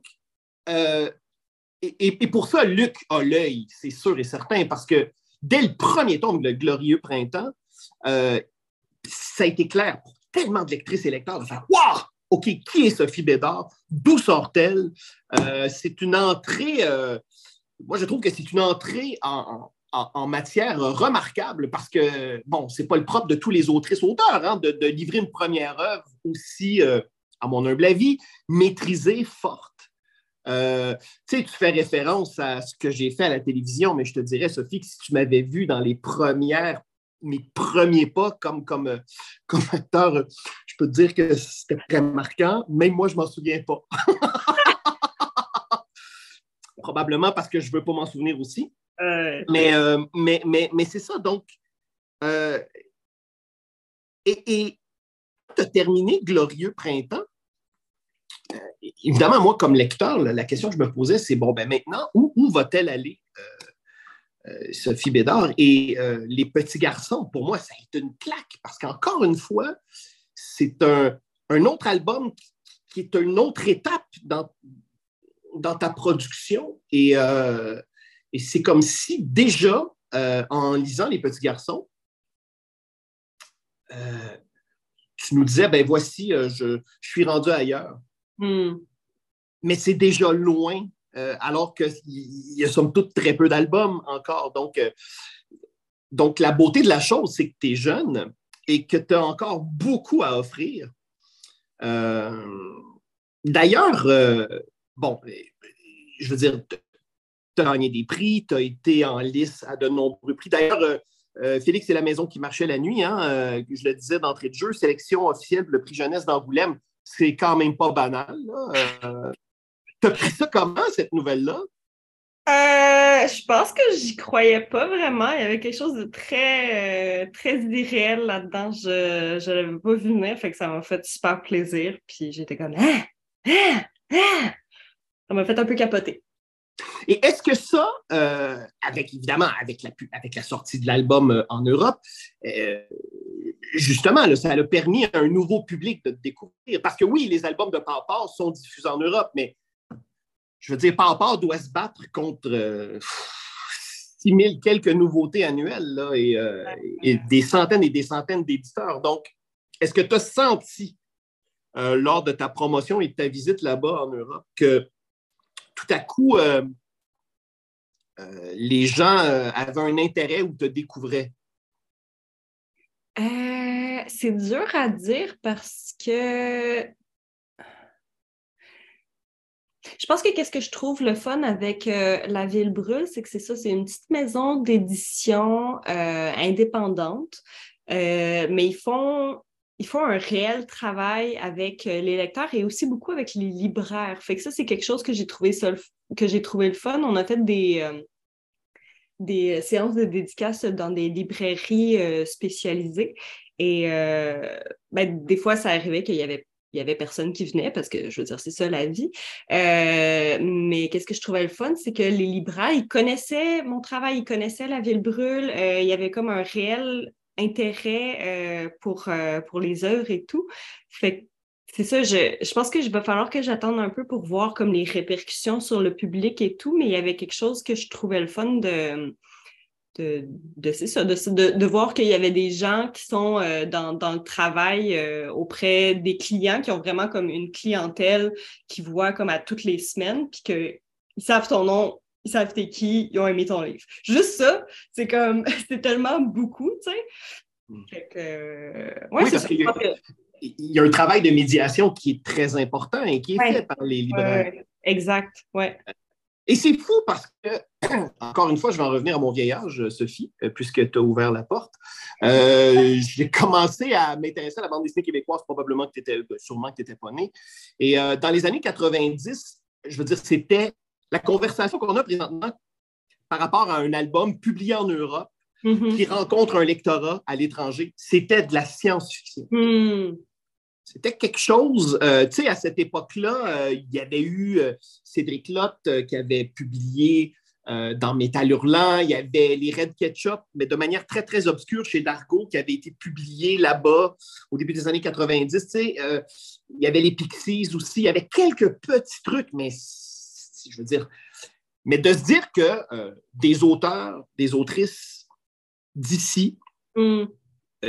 Et, pour ça, Luc a l'œil, c'est sûr et certain, parce que dès le premier tome, Le Glorieux Printemps, ça a été clair pour tellement de lectrices et lecteurs de faire Waouh! OK, qui est Sophie Bédard? D'où sort-elle? c'est une entrée, moi je trouve que c'est une entrée en, matière remarquable parce que, bon, c'est pas le propre de tous les autrices-auteurs hein, de, livrer une première œuvre aussi, euh, à mon humble avis, maîtrisée, forte. Euh, tu sais, tu fais référence à ce que j'ai fait à la télévision, mais je te dirais, Sophie, que si tu m'avais vu dans les premières, mes premiers pas comme, comme, euh, comme acteur, je peux te dire que c'était très marquant. Même moi, je m'en souviens pas. Probablement parce que je ne veux pas m'en souvenir aussi. Euh, mais, euh, mais, mais, mais c'est ça. Donc, euh, et, et tu as terminé Glorieux Printemps. évidemment, moi, comme lecteur, la question que je me posais, c'est bon, ben maintenant, où, où va-t-elle aller, Sophie Bédard? Et Les Petits Garçons, pour moi, ça a été une claque parce qu'encore une fois, c'est un, un, autre album qui, est une autre étape dans, dans ta production. Et, et c'est comme si déjà, euh, en lisant Les Petits Garçons, euh, tu nous disais, ben voici, euh, je, suis rendu ailleurs. Hmm. Mais c'est déjà loin, alors qu'il y a somme toute très peu d'albums encore. Donc, donc, la beauté de la chose, c'est que tu es jeune et que tu as encore beaucoup à offrir. D'ailleurs, bon, je veux dire, tu as gagné des prix, tu as été en lice à de nombreux prix. D'ailleurs, euh, euh, Félix, c'est la maison qui marchait la nuit. Hein, euh, je le disais d'entrée de jeu, sélection officielle le prix jeunesse d'Angoulême. C'est quand même pas banal. As pris ça comment, cette nouvelle-là? je pense que j'y croyais pas vraiment. Il y avait quelque chose de très, très irréel là-dedans. Je ne l'avais pas vu venir, fait que ça m'a fait super plaisir. Puis j'étais comme hein? Hein? Hein? Ça m'a fait un peu capoter. Et est-ce que ça, euh, avec évidemment avec la, avec la sortie de l'album euh, en Europe, euh, justement, ça a permis à un nouveau public de découvrir? Parce que oui, les albums de Papa sont diffusés en Europe, mais je veux dire, Papa doit se battre contre 6000 quelques nouveautés annuelles et, et, des centaines et des centaines d'éditeurs. Donc, est-ce que tu as senti lors de ta promotion et de ta visite là-bas en Europe que tout à coup, euh, euh, les gens euh, avaient un intérêt ou te découvraient? c'est dur à dire parce que je pense que qu'est-ce que je trouve le fun avec La Ville Brûle, c'est que c'est ça, c'est une petite maison d'édition indépendante, mais ils font il faut un réel travail avec euh, les lecteurs et aussi beaucoup avec les libraires. Fait que ça, c'est quelque chose que j'ai trouvé, que j'ai trouvé le fun. On a fait des, euh, des séances de dédicaces dans des librairies euh, spécialisées. Et ben, des fois, ça arrivait qu'il y avait il y avait personne qui venait parce que je veux dire, c'est ça la vie. mais qu'est-ce que je trouvais le fun, c'est que les libraires, ils connaissaient mon travail, ils connaissaient La Ville Brûle. il y avait comme un réel intérêt euh, pour, euh, pour les œuvres et tout. Fait c'est ça, je, je, pense que je va falloir que j'attende un peu pour voir comme les répercussions sur le public et tout, mais il y avait quelque chose que je trouvais le fun de, de, de c'est ça, de, de, voir qu'il y avait des gens qui sont euh, dans, dans, le travail auprès des clients, qui ont vraiment comme une clientèle qui voit comme à toutes les semaines, puis qu'ils savent ton nom ils savent t'es qui, ils ont aimé ton livre. Juste ça, c'est comme, c'est tellement beaucoup, tu sais. Hmm. Fait que, oui, parce qu'il y, a un travail de médiation qui est très important et qui est fait par les libraires. exact, ouais. Et c'est fou parce que, encore une fois, je vais en revenir à mon vieillage, Sophie, euh, puisque tu as ouvert la porte. Euh, j'ai commencé à m'intéresser à la bande dessinée québécoise, probablement que tu étais, ben, sûrement que tu n'étais pas né. Et euh, dans les années 90, je veux dire, c'était la conversation qu'on a présentement par rapport à un album publié en Europe mm-hmm. qui rencontre un lectorat à l'étranger, c'était de la science-fiction. Mm. C'était quelque chose, euh, tu sais, à cette époque-là, euh, il y avait eu euh, Cédric Lotte qui avait publié dans Métal Hurlant. Il y avait les Red Ketchup, mais de manière très, très obscure chez Dargo, qui avait été publié là-bas au début des années 90. Euh, il y avait les Pixies aussi. Il y avait quelques petits trucs, mais je veux dire, mais de se dire que des auteurs, des autrices d'ici, mm.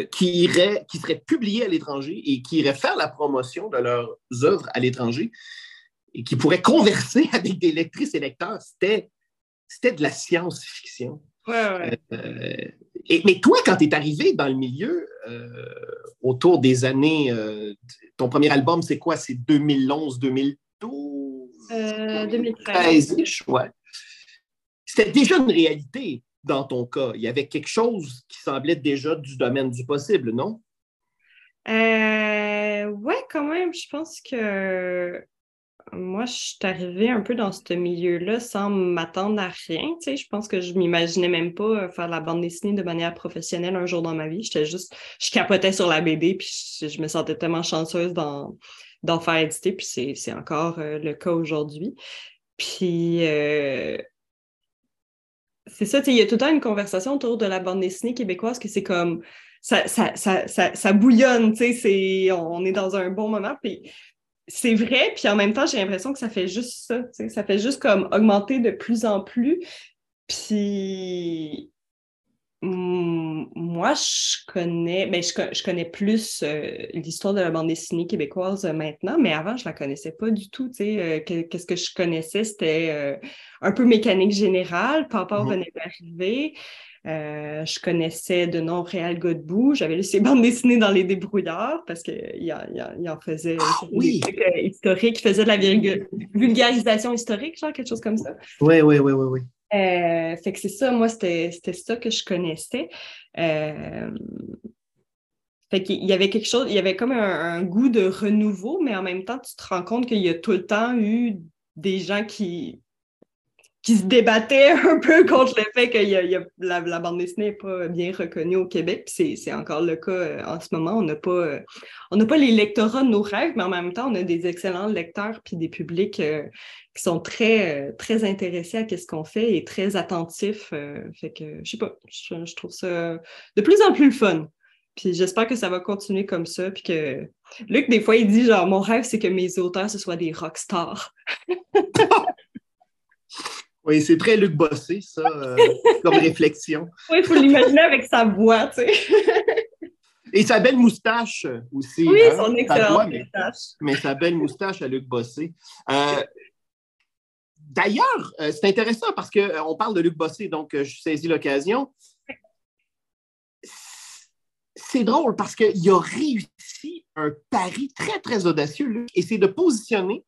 Qui, iraient, qui seraient publiés à l'étranger et qui iraient faire la promotion de leurs œuvres à l'étranger et qui pourraient converser avec des lectrices et lecteurs, c'était c'était de la science-fiction. Euh, mais toi, quand tu es arrivé dans le milieu, euh, autour des années, euh, ton premier album, c'est quoi? C'est 2011, 2012? 2013. ouais. C'était déjà une réalité dans ton cas? Il y avait quelque chose qui semblait déjà du domaine du possible, non? Euh, ouais, quand même. Je pense que moi, je suis arrivée un peu dans ce milieu-là sans m'attendre à rien. Tu sais, je pense que je m'imaginais même pas euh, faire la bande dessinée de manière professionnelle un jour dans ma vie. J'étais juste, je capotais sur la BD, puis je, me sentais tellement chanceuse d'en faire éditer, puis c'est encore euh, le cas aujourd'hui. Puis euh, c'est ça, il y a tout le temps une conversation autour de la bande dessinée québécoise que c'est comme ça, ça, ça, ça, bouillonne, tu sais, on est dans un bon moment. Puis c'est vrai, puis en même temps, j'ai l'impression que ça fait juste ça. Ça fait juste comme augmenter de plus en plus. Puis moi, je connais, ben, je, connais plus euh, l'histoire de la bande dessinée québécoise euh, maintenant, mais avant, je la connaissais pas du tout. Euh, qu'est-ce que je connaissais? C'était un peu mécanique générale. Papa mmh venait d'arriver. Je connaissais de nom Réal Godbout. J'avais lu ses bandes dessinées dans les débrouillards parce qu'il en faisait ah, oui. historique, il faisait de la vulgarisation historique, genre quelque chose comme ça. Oui, oui, oui, oui, oui. Euh, fait que c'est ça, moi, c'était ça que je connaissais. Euh, fait qu'il y avait quelque chose, il y avait comme un, goût de renouveau, mais en même temps, tu te rends compte qu'il y a tout le temps eu des gens qui qui se débattait un peu contre le fait que y a, la, bande dessinée n'est pas bien reconnue au Québec. C'est encore le cas euh, en ce moment. On n'a pas, euh, pas les lectorats de nos rêves, mais en même temps, on a des excellents lecteurs puis des publics euh, qui sont très, très intéressés à ce qu'on fait et très attentifs. fait que, je sais pas, je, trouve ça de plus en plus le fun. Puis j'espère que ça va continuer comme ça. Puis que Luc, des fois, il dit genre, mon rêve, c'est que mes auteurs, ce soient des rockstars. Oui, c'est très Luc Bossé, ça, euh, comme réflexion. Oui, il faut l'imaginer avec sa voix, tu sais. Et sa belle moustache aussi. Oui, hein? son excellente moustache. Mais, sa belle moustache à Luc Bossé. Euh, d'ailleurs, euh, c'est intéressant parce qu'on parle de Luc Bossé, donc je saisis l'occasion. C'est drôle parce qu'il a réussi un pari très, très audacieux, Luc, et c'est de positionner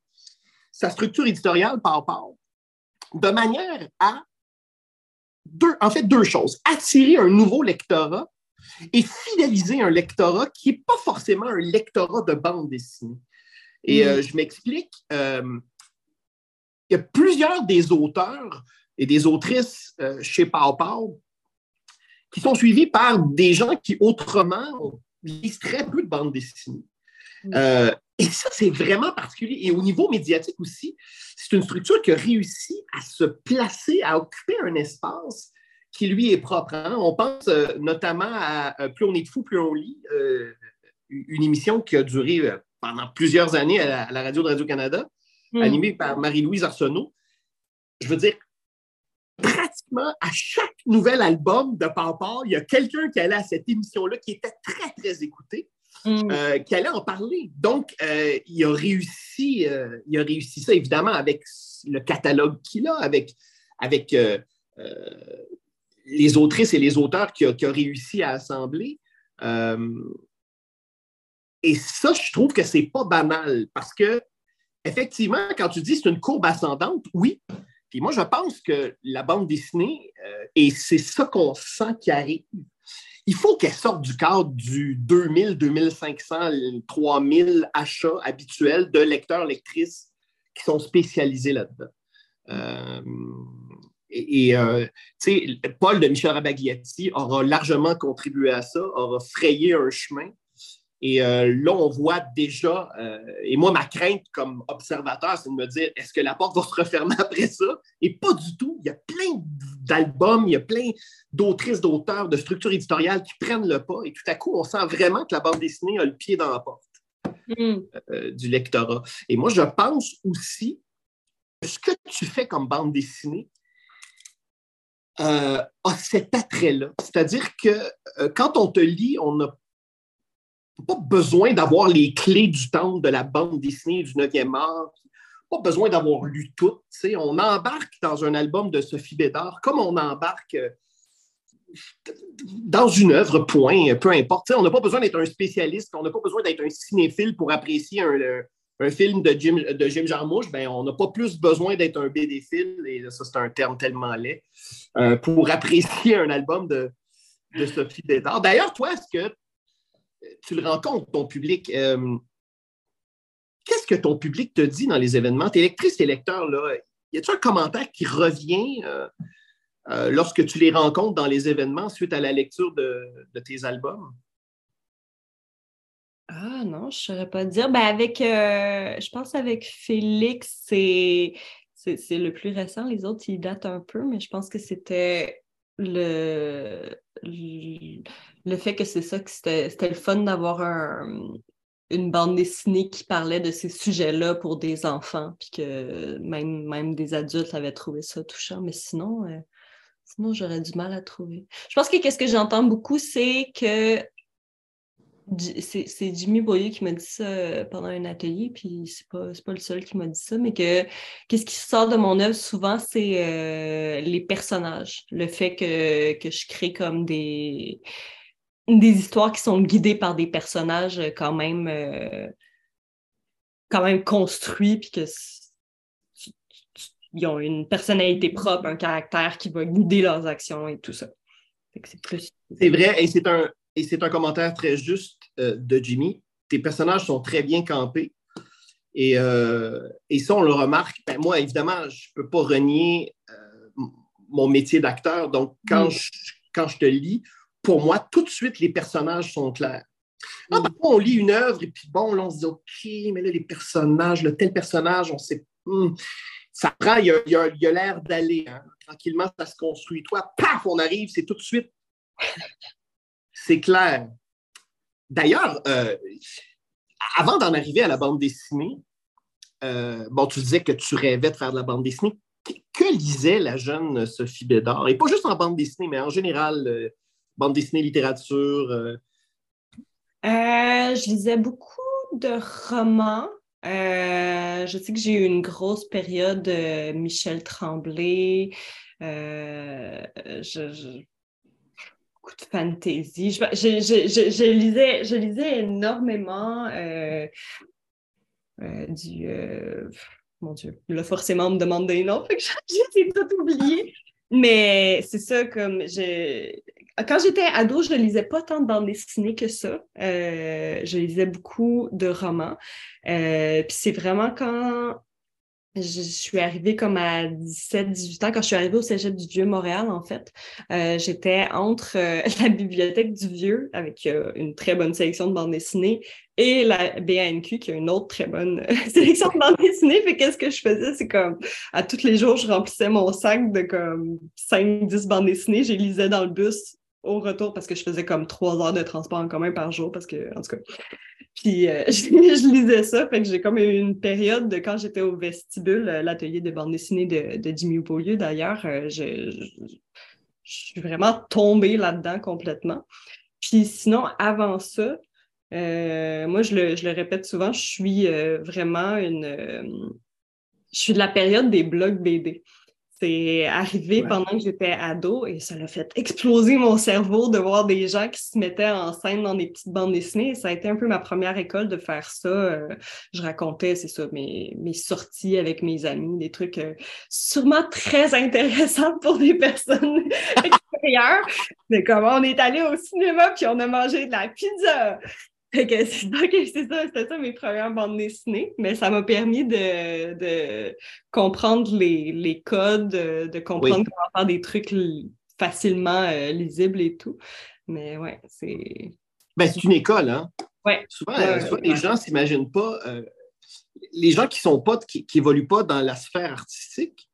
sa structure éditoriale par rapport de manière à, deux, en fait, deux choses. Attirer un nouveau lectorat et fidéliser un lectorat qui n'est pas forcément un lectorat de bande dessinée. Et mm. euh, je m'explique. Euh, il y a plusieurs des auteurs et des autrices euh, chez Pau qui sont suivis par des gens qui autrement lisent très peu de bande dessinée. Mm. Et ça, c'est vraiment particulier. Et au niveau médiatique aussi, c'est une structure qui a réussi à se placer, à occuper un espace qui lui est propre. Hein. On pense euh, notamment à euh, Plus on est de fou, plus on lit, euh, une émission qui a duré pendant plusieurs années à la, radio de Radio-Canada, hmm. animée par Marie-Louise Arsenault. Je veux dire, pratiquement à chaque nouvel album de Papa, il y a quelqu'un qui allait à cette émission-là qui était très, très écouté. Mm. Euh, qui allait en parler. Donc, euh, il, a réussi, euh, il a réussi ça, évidemment, avec le catalogue qu'il a, avec, avec les autrices et les auteurs qu'il a, réussi à assembler. et ça, je trouve que c'est pas banal parce que, effectivement, quand tu dis c'est une courbe ascendante, oui. Puis moi, je pense que la bande dessinée, et c'est ça qu'on sent qui arrive, il faut qu'elle sorte du cadre du 2000, 2500, 3000 achats habituels de lecteurs, lectrices qui sont spécialisés là-dedans. Euh, et, euh, Paul de Michel Rabagliati aura largement contribué à ça, aura frayé un chemin. Et euh, là, on voit déjà, euh, et moi, ma crainte comme observateur, c'est de me dire, est-ce que la porte va se refermer après ça? Et pas du tout. Il y a plein d'albums, il y a plein d'autrices, d'auteurs, de structures éditoriales qui prennent le pas. Et tout à coup, on sent vraiment que la bande dessinée a le pied dans la porte mm. euh, du lectorat. Et moi, je pense aussi que ce que tu fais comme bande dessinée, a cet attrait-là. C'est-à-dire que quand on te lit, on n'a pas besoin d'avoir les clés du temps de la bande dessinée du 9e art, pas besoin d'avoir lu tout. On embarque dans un album de Sophie Bédard comme on embarque euh, dans une œuvre, point, peu importe. on n'a pas besoin d'être un spécialiste, on n'a pas besoin d'être un cinéphile pour apprécier un, film de Jim, de Jim. Ben, on n'a pas plus besoin d'être un BD-phile, et ça, c'est un terme tellement laid, euh, pour apprécier un album de, de Sophie Bédard. D'ailleurs, toi, est-ce que tu le rencontres, ton public. Euh, qu'est-ce que ton public te dit dans les événements? Tes lectrices et lecteurs, là, y a-t-il un commentaire qui revient euh, euh, lorsque tu les rencontres dans les événements suite à la lecture de, tes albums? Ah non, je ne saurais pas dire. Ben avec, je pense avec Félix, c'est, le plus récent. Les autres, ils datent un peu, mais je pense que c'était le, le, fait que c'est ça, que c'était le fun d'avoir une bande dessinée qui parlait de ces sujets-là pour des enfants, puis que même, même des adultes avaient trouvé ça touchant, mais sinon, euh, sinon j'aurais du mal à trouver. Je pense que qu'est-ce que j'entends beaucoup, c'est que c'est Jimmy Boyer qui m'a dit ça euh, pendant un atelier, puis c'est pas, pas le seul qui m'a dit ça, mais que qu'est-ce qui sort de mon œuvre souvent, c'est euh, les personnages. Le fait que, que je crée comme des, des histoires qui sont guidées par des personnages quand même, euh, quand même construits, puis que ils ont une personnalité propre, un caractère qui va guider leurs actions et tout ça. C'est vrai, et c'est un, et c'est un commentaire très juste euh, de Jimmy. Tes personnages sont très bien campés. Et, euh, et ça, on le remarque. Ben, moi, évidemment, je ne peux pas renier euh, mon métier d'acteur. Donc, quand, je, quand je te lis, pour moi, tout de suite, les personnages sont clairs. Ah, parfois, on lit une œuvre et puis bon, là, on se dit, OK, mais là, les personnages, le tel personnage, on sait. Hmm, ça prend, il y a, l'air d'aller. Hein. Tranquillement, ça se construit. Toi, paf, on arrive, c'est tout de suite c'est clair. D'ailleurs, euh, avant d'en arriver à la bande dessinée, euh, bon, tu disais que tu rêvais de faire de la bande dessinée. Que, lisait la jeune Sophie Bédard? Et pas juste en bande dessinée, mais en général, euh, bande dessinée, littérature. je lisais beaucoup de romans. je sais que j'ai eu une grosse période de Michel Tremblay. De fantasy. Je, lisais, je lisais énormément euh, euh, du. Euh, mon Dieu, là, forcément, on me demande des noms, fait j'ai tout oublié. Mais c'est ça, comme quand j'étais ado, je ne lisais pas tant de bandes dessinées que ça. je lisais beaucoup de romans. Puis c'est vraiment quand je suis arrivée comme à 17-18 ans, quand je suis arrivée au Cégep du Vieux-Montréal, en fait. Euh, j'étais entre euh, la bibliothèque du Vieux, avec euh, une très bonne sélection de bandes dessinées, et la BANQ, qui a une autre très bonne sélection de bandes dessinées. Fait qu'est-ce que je faisais? C'est comme, à tous les jours, je remplissais mon sac de comme 5-10 bandes dessinées. Je lisais dans le bus au retour parce que je faisais comme trois heures de transport en commun par jour parce que, en tout cas, puis euh, je, lisais ça, fait que j'ai comme eu une période de quand j'étais au vestibule, euh, l'atelier de bande dessinée de, de Jimmy Beaulieu d'ailleurs, euh, je, suis vraiment tombée là-dedans complètement. Puis sinon, avant ça, moi je le, je le, répète souvent, je suis vraiment une... je suis de la période des blogs BD. C'est arrivé pendant que j'étais ado et ça l'a fait exploser mon cerveau de voir des gens qui se mettaient en scène dans des petites bandes dessinées. Ça a été un peu ma première école de faire ça. Euh, je racontais, c'est ça, mes, mes sorties avec mes amis, des trucs euh, sûrement très intéressants pour des personnes extérieures. Mais comment on est allé au cinéma puis on a mangé de la pizza. Que c'est ça, c'était ça mes premières bandes dessinées, mais ça m'a permis de, comprendre les, codes, de, comprendre comment faire des trucs facilement euh, lisibles et tout. Mais ouais, c'est. Ben, c'est une école, hein? souvent, les gens ne s'imaginent pas, les gens qui sont pas, qui n'évoluent pas dans la sphère artistique,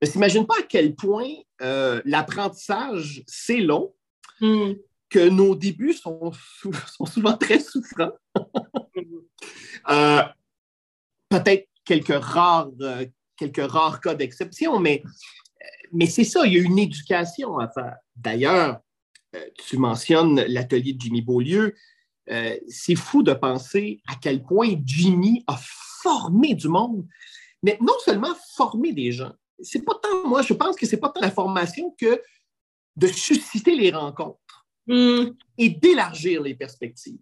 ne s'imaginent pas à quel point l'apprentissage, c'est long, hmm. Que nos débuts sont, sont souvent très souffrants. Peut-être quelques rares, quelques rares cas d'exception, mais, mais c'est ça, il y a une éducation à faire. D'ailleurs, euh, tu mentionnes l'atelier de Jimmy Beaulieu. Euh, c'est fou de penser à quel point Jimmy a formé du monde, mais non seulement formé des gens. C'est pas tant, moi, je pense que c'est pas tant la formation que de susciter les rencontres. Et d'élargir les perspectives.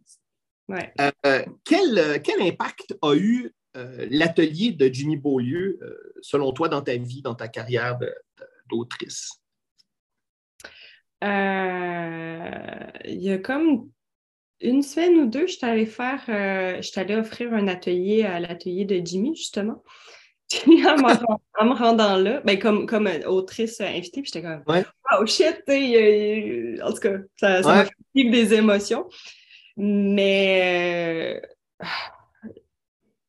Euh, quel, quel, impact a eu euh, l'atelier de Jimmy Beaulieu, euh, selon toi, dans ta vie, dans ta carrière d'autrice? Euh, il y a comme une semaine ou deux, je suis allée faire, je suis allée offrir un atelier à l'atelier de Jimmy, justement. Puis en, me rendant là, ben, comme, comme autrice invitée, puis j'étais comme Oh shit, en tout cas, ça, ça m'a fait des émotions. Mais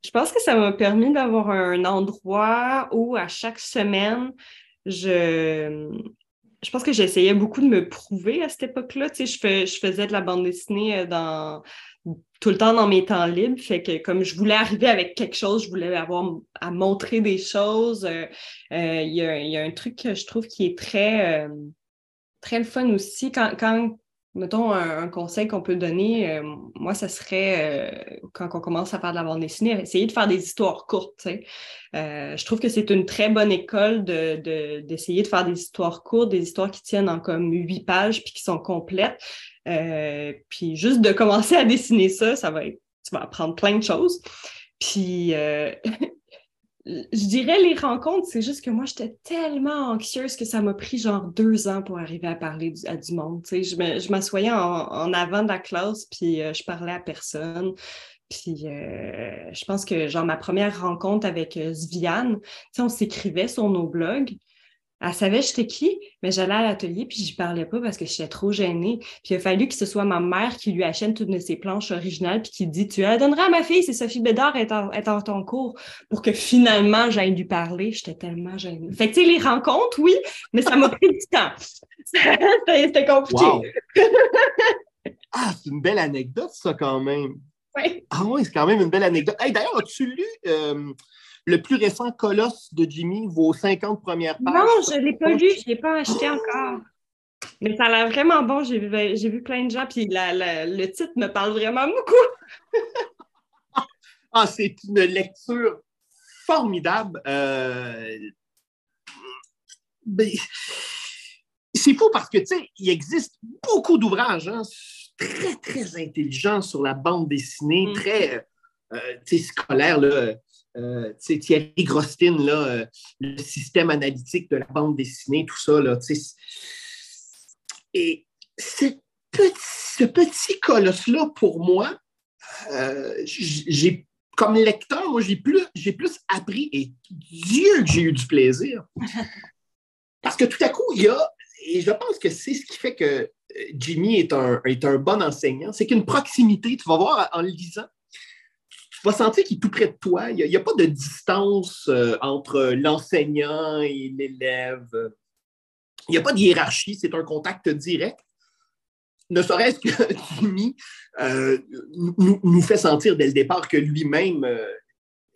je pense que ça m'a permis d'avoir un endroit où à chaque semaine, je, je pense que j'essayais beaucoup de me prouver à cette époque-là. Tu sais, je, je faisais de la bande dessinée euh, dans, tout le temps dans mes temps libres. Fait que comme je voulais arriver avec quelque chose, je voulais avoir à montrer des choses. Euh, euh, il y, a, un truc que je trouve qui est très, très le fun aussi. Quand, mettons, un, conseil qu'on peut donner, euh, moi, ça serait, euh, quand on commence à faire de la bande dessinée, essayer de faire des histoires courtes. Euh, je trouve que c'est une très bonne école d'essayer de, faire des histoires courtes, des histoires qui tiennent en comme huit pages puis qui sont complètes. Puis juste de commencer à dessiner ça, ça va être, tu vas apprendre plein de choses. Puis je dirais les rencontres, c'est juste que moi, j'étais tellement anxieuse que ça m'a pris genre deux ans pour arriver à parler à du monde. je m'assoyais en, avant de la classe, puis euh, je parlais à personne. Puis euh, je pense que genre ma première rencontre avec euh, Sviane, on s'écrivait sur nos blogs, elle savait j'étais qui, mais j'allais à l'atelier puis j'y parlais pas parce que j'étais trop gênée. Puis il a fallu que ce soit ma mère qui lui achète toutes de ses planches originales puis qui dit Tu la donneras à ma fille, c'est Sophie Bédard est en, est en ton cours pour que finalement j'aille lui parler. J'étais tellement gênée. Fait que tu sais, les rencontres, oui, mais ça m'a pris du temps. C'était compliqué. ah, c'est une belle anecdote, ça, quand même. Oui. Ah oui, c'est quand même une belle anecdote. Hey, D'ailleurs, as-tu lu euh, le plus récent Colosse de Jimmy, vos 50 premières pages. Non, je ne l'ai pas lu, je ne l'ai pas acheté encore. Mais ça a l'air vraiment bon. J'ai vu, vu, plein de gens, puis le titre me parle vraiment beaucoup. ah, c'est une lecture formidable. Euh, ben, c'est fou parce que, tu sais, il existe beaucoup d'ouvrages hein, très, très intelligents sur la bande dessinée, mm. très, euh, scolaires, là euh, Thierry Grostin, là, euh, le système analytique de la bande dessinée, tout ça. Là, et ce petit, ce petit colosse-là, pour moi, euh, j'ai comme lecteur, moi, j'ai plus, j'ai plus appris et Dieu que j'ai eu du plaisir. Parce que tout à coup, il y a, et je pense que c'est ce qui fait que Jimmy est un, est un bon enseignant, c'est qu'une proximité, tu vas voir en le lisant, tu vas sentir qu'il est tout près de toi. Il n'y a, pas de distance euh, entre l'enseignant et l'élève. Il n'y a pas de hiérarchie, c'est un contact direct. Ne serait-ce que Jimmy euh, nous, fait sentir dès le départ que lui-même, euh,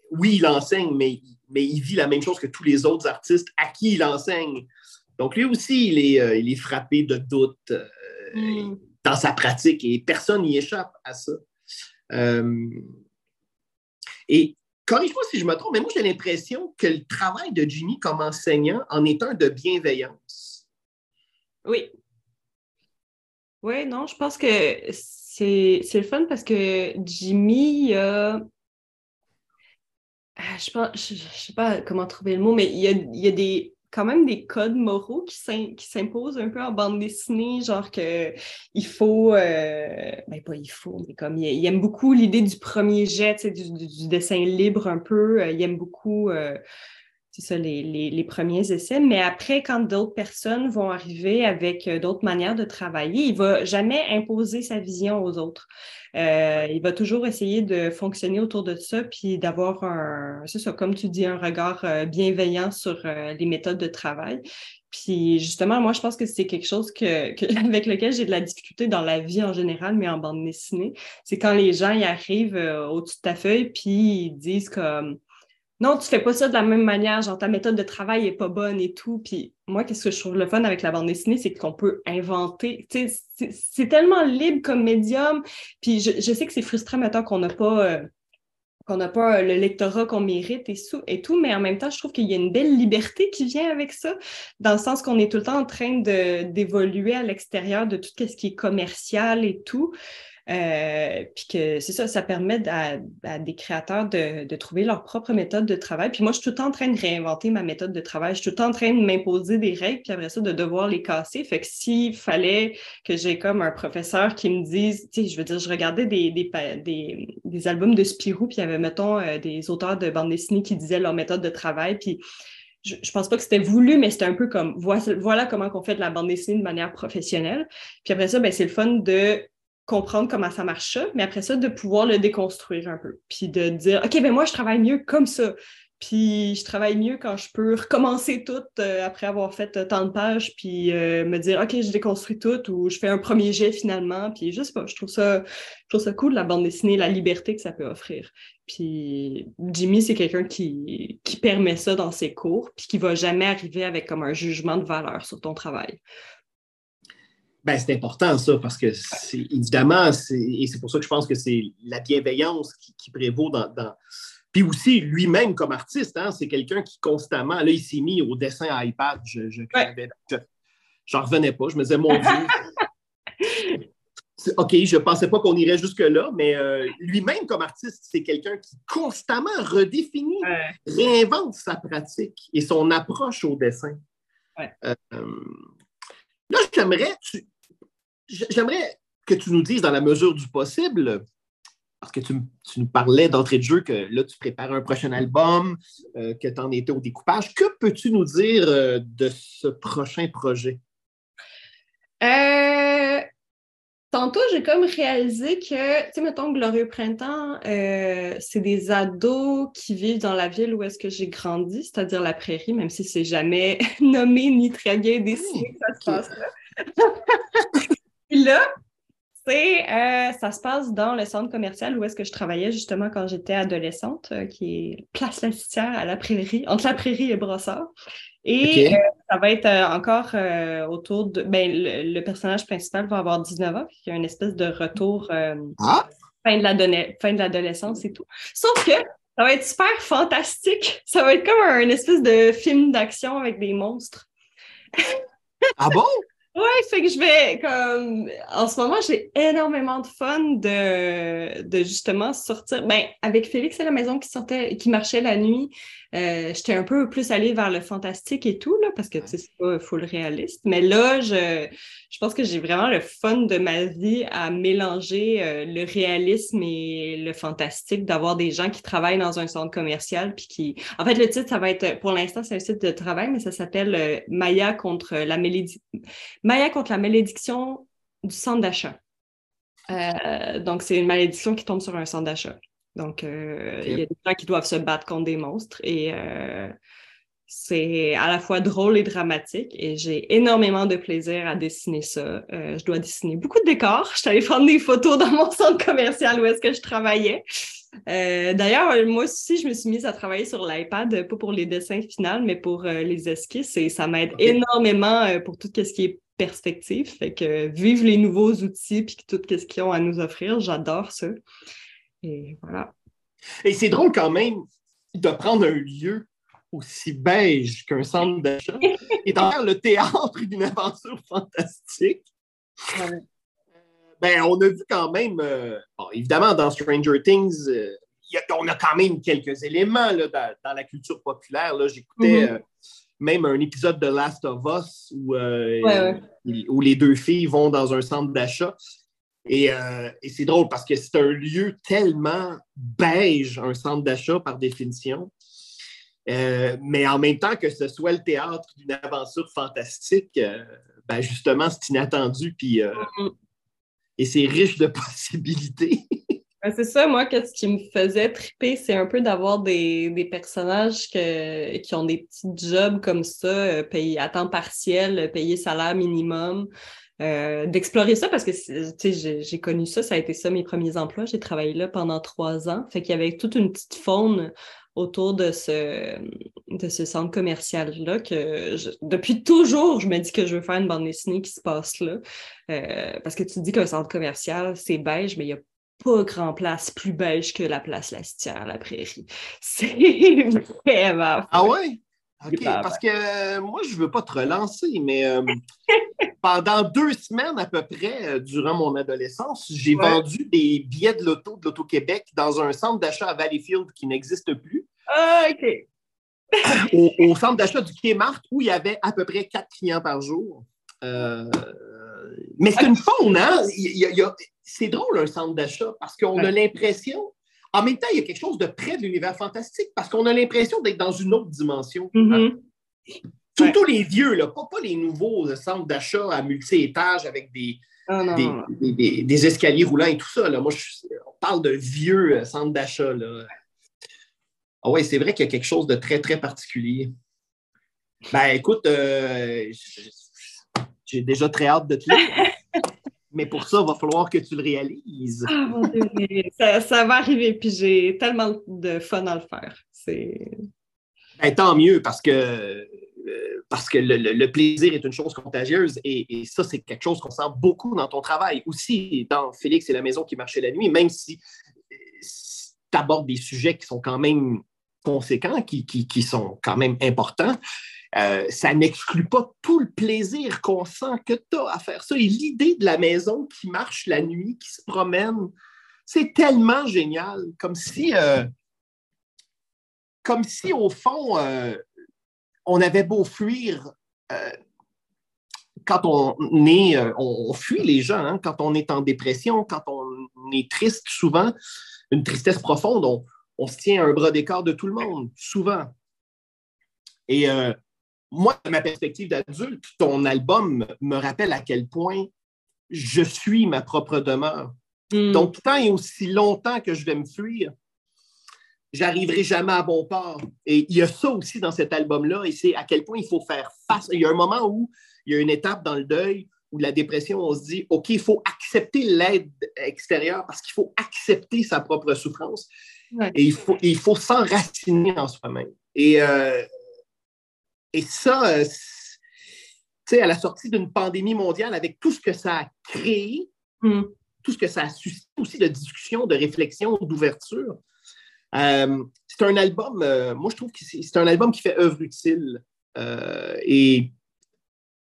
oui, il enseigne, mais, mais il vit la même chose que tous les autres artistes à qui il enseigne. Donc lui aussi, il est, il est frappé de doutes mm. dans sa pratique et personne n'y échappe à ça. Et corrige-moi si je me trompe, mais moi, j'ai l'impression que le travail de Jimmy comme enseignant en est un de bienveillance. Oui. Oui, non, je pense que c'est le fun parce que Jimmy a. Ah, je ne sais pas comment trouver le mot, mais il y a des quand même des codes moraux qui s'imposent un peu en bande dessinée, genre que il faut, euh, ben pas il faut, mais comme il, aime beaucoup l'idée du premier jet, du, du, dessin libre un peu, euh, il aime beaucoup, euh, ça, les, premiers essais. Mais après, quand d'autres personnes vont arriver avec euh, d'autres manières de travailler, il ne va jamais imposer sa vision aux autres. Euh, il va toujours essayer de fonctionner autour de ça, puis d'avoir un, c'est ça, comme tu dis, un regard euh, bienveillant sur les méthodes de travail. Puis justement, moi, je pense que c'est quelque chose que, avec lequel j'ai de la difficulté dans la vie en général, mais en bande dessinée. C'est quand les gens y arrivent au-dessus de ta feuille, puis ils disent comme non, tu fais pas ça de la même manière, genre ta méthode de travail est pas bonne et tout. Puis moi, qu'est-ce que je trouve le fun avec la bande dessinée, c'est qu'on peut inventer. C'est tellement libre comme médium. Puis je, sais que c'est frustrant maintenant qu'on n'a pas. Euh, qu'on n'a pas le lectorat qu'on mérite et, et, tout, mais en même temps, je trouve qu'il y a une belle liberté qui vient avec ça, dans le sens qu'on est tout le temps en train d'évoluer à l'extérieur de tout ce qui est commercial et tout. Euh, puis que c'est ça, ça permet à, des créateurs de, trouver leur propre méthode de travail. Puis moi, je suis tout le temps en train de réinventer ma méthode de travail. Je suis tout le temps en train de m'imposer des règles, puis après ça, de devoir les casser. Fait que s'il fallait que j'ai comme un professeur qui me dise, tu sais, je veux dire, je regardais des, des, albums de Spirou, puis il y avait, mettons, euh, des auteurs de bande dessinée qui disaient leur méthode de travail, puis je, pense pas que c'était voulu, mais c'était un peu comme voilà, comment on fait de la bande dessinée de manière professionnelle. Puis après ça, ben, c'est le fun de comprendre comment ça marche mais après ça, de pouvoir le déconstruire un peu. Puis de dire, OK, ben moi, je travaille mieux comme ça. Puis je travaille mieux quand je peux recommencer tout euh, après avoir fait euh, tant de pages, puis euh, me dire, OK, je déconstruis tout ou je fais un premier jet finalement. Puis je sais pas, je trouve ça, je trouve ça cool, la bande dessinée, la liberté que ça peut offrir. Puis Jimmy, c'est quelqu'un qui, qui permet ça dans ses cours, puis qui va jamais arriver avec comme un jugement de valeur sur ton travail. Ben, c'est important, ça, parce que c'est évidemment, et c'est pour ça que je pense que c'est la bienveillance qui, prévaut dans, Puis aussi, lui-même comme artiste, hein, c'est quelqu'un qui constamment, là, il s'est mis au dessin à iPad. Je, je, j'en revenais pas. Je me disais, mon Dieu. OK, je ne pensais pas qu'on irait jusque-là, mais euh, lui-même comme artiste, c'est quelqu'un qui constamment redéfinit, réinvente sa pratique et son approche au dessin. Euh, là, j'aimerais, J'aimerais que tu nous dises, dans la mesure du possible, parce que tu, nous parlais d'entrée de jeu que là, tu prépares un prochain album, euh, que tu en étais au découpage. Que peux-tu nous dire euh, de ce prochain projet? Euh, tantôt, j'ai comme réalisé que, tu sais, mettons, Glorieux Printemps, c'est des ados qui vivent dans la ville où est-ce que j'ai grandi, c'est-à-dire la prairie, même si c'est jamais nommé ni très bien dessiné, ça se passe là. là, c'est, euh, ça se passe dans le centre commercial où est-ce que je travaillais justement quand j'étais adolescente, euh, qui est Place Lastière à la Prairie, entre la Prairie et Brossard. Et euh, ça va être encore autour de. Ben, le, personnage principal va avoir 19 ans, puis il y a une espèce de retour ah! fin de l'adolescence et tout. Sauf que ça va être super fantastique. Ça va être comme un, une espèce de film d'action avec des monstres. ah bon? Ouais, fait que je vais comme en ce moment, j'ai énormément de fun de, de justement sortir. Ben, avec Félix à la maison qui sortait, qui marchait la nuit, euh, j'étais un peu plus allée vers le fantastique et tout, là, parce que tu sais, c'est pas full réaliste. Mais là, je, je pense que j'ai vraiment le fun de ma vie à mélanger euh, le réalisme et le fantastique, d'avoir des gens qui travaillent dans un centre commercial. Puis qui. En fait, le titre, ça va être pour l'instant, c'est un site de travail, mais ça s'appelle euh, Maya contre la Maya contre la malédiction du centre d'achat. donc, c'est une malédiction qui tombe sur un centre d'achat. Donc, euh, il y a des gens qui doivent se battre contre des monstres et euh, c'est à la fois drôle et dramatique et j'ai énormément de plaisir à dessiner ça. Euh, je dois dessiner beaucoup de décors. Je suis allée prendre des photos dans mon centre commercial où est-ce que je travaillais. D'ailleurs, moi aussi, je me suis mise à travailler sur l'iPad, pas pour les dessins finaux, mais pour les esquisses et ça m'aide énormément pour tout ce qui est perspective. Fait que vive les nouveaux outils puis tout ce qu'ils ont à nous offrir, j'adore ça. Et voilà. Et c'est drôle quand même de prendre un lieu aussi beige qu'un centre d'achat et d'en faire le théâtre d'une aventure fantastique. Euh, ben, on a vu quand même, euh, évidemment, dans Stranger Things, euh, on a quand même quelques éléments là, dans, la culture populaire. J'écoutais mm-hmm. même un épisode de Last of Us où, où les deux filles vont dans un centre d'achat. Euh, et, c'est drôle parce que c'est un lieu tellement beige, un centre d'achat par définition. mais en même temps que ce soit le théâtre d'une aventure fantastique, ben justement, c'est inattendu, puis, et c'est riche de possibilités. Ben, c'est ça, moi, ce qui me faisait triper, c'est un peu d'avoir des, personnages qui ont des petits jobs comme ça, euh, payés à temps partiel, payés salaire minimum. Euh, d'explorer ça parce que j'ai connu ça, ça a été ça mes premiers emplois. J'ai travaillé là pendant trois ans. Fait qu'il y avait toute une petite faune autour de ce, de ce centre commercial-là que depuis toujours, je me dis que je veux faire une bande dessinée qui se passe là. Euh, parce que tu dis qu'un centre commercial, c'est beige, mais il y a pas grand place plus beige que la place Lastière, la prairie. C'est vraiment. Ah ouais? OK, parce que euh, moi, je ne veux pas te relancer, mais euh, pendant deux semaines à peu près, euh, durant mon adolescence, j'ai vendu des billets de l'auto de l'Auto-Québec dans un centre d'achat à Valleyfield qui n'existe plus. Ah, OK. au, centre d'achat du Kmart où il y avait à peu près quatre clients par jour. mais c'est une faune, hein? C'est drôle un centre d'achat parce qu'on a l'impression, en même temps, il y a quelque chose de près de l'univers fantastique parce qu'on a l'impression d'être dans une autre dimension. Mm-hmm. Surtout les vieux, là, pas, les nouveaux euh, centres d'achat à multi-étages avec des, des, escaliers roulants et tout ça. Là. Moi, on parle de vieux euh, centres d'achat. Ah oui, c'est vrai qu'il y a quelque chose de très, très particulier. Ben, écoute, euh, j'ai déjà très hâte de te lire. Mais pour ça, il va falloir que tu le réalises. Ah mon Dieu, ça, va arriver, puis j'ai tellement de fun à le faire. C'est... Ben, tant mieux, parce que, euh, parce que le, plaisir est une chose contagieuse et, ça, c'est quelque chose qu'on sent beaucoup dans ton travail. Aussi, dans Félix et la maison qui marchait la nuit, même si, tu abordes des sujets qui sont quand même conséquents, qui, qui sont quand même importants. Euh, ça n'exclut pas tout le plaisir qu'on sent que tu as à faire ça. Et l'idée de la maison qui marche la nuit, qui se promène, c'est tellement génial. Comme si, euh, comme si au fond, euh, on avait beau fuir. quand on est, on, fuit les gens, hein. quand on est en dépression, quand on est triste, souvent, une tristesse profonde, on, on se tient un bras d'écart de tout le monde, souvent. Et moi, de ma perspective d'adulte, ton album me rappelle à quel point je suis ma propre demeure. Hmm. Donc, tant et aussi longtemps que je vais me fuir, j'arriverai jamais à bon port. Et il y a ça aussi dans cet album-là, et c'est à quel point il faut faire face. Il y a un moment où il y a une étape dans le deuil où la dépression, on se dit, OK, il faut accepter l'aide extérieure parce qu'il faut accepter sa propre souffrance. Et il faut, il faut s'enraciner en soi-même. Et euh, et ça, euh, tu sais, à la sortie d'une pandémie mondiale, avec tout ce que ça a créé, hmm. tout ce que ça a suscité aussi de discussion, de réflexion, d'ouverture, euh, c'est un album, euh, moi je trouve que c'est un album qui fait œuvre utile. et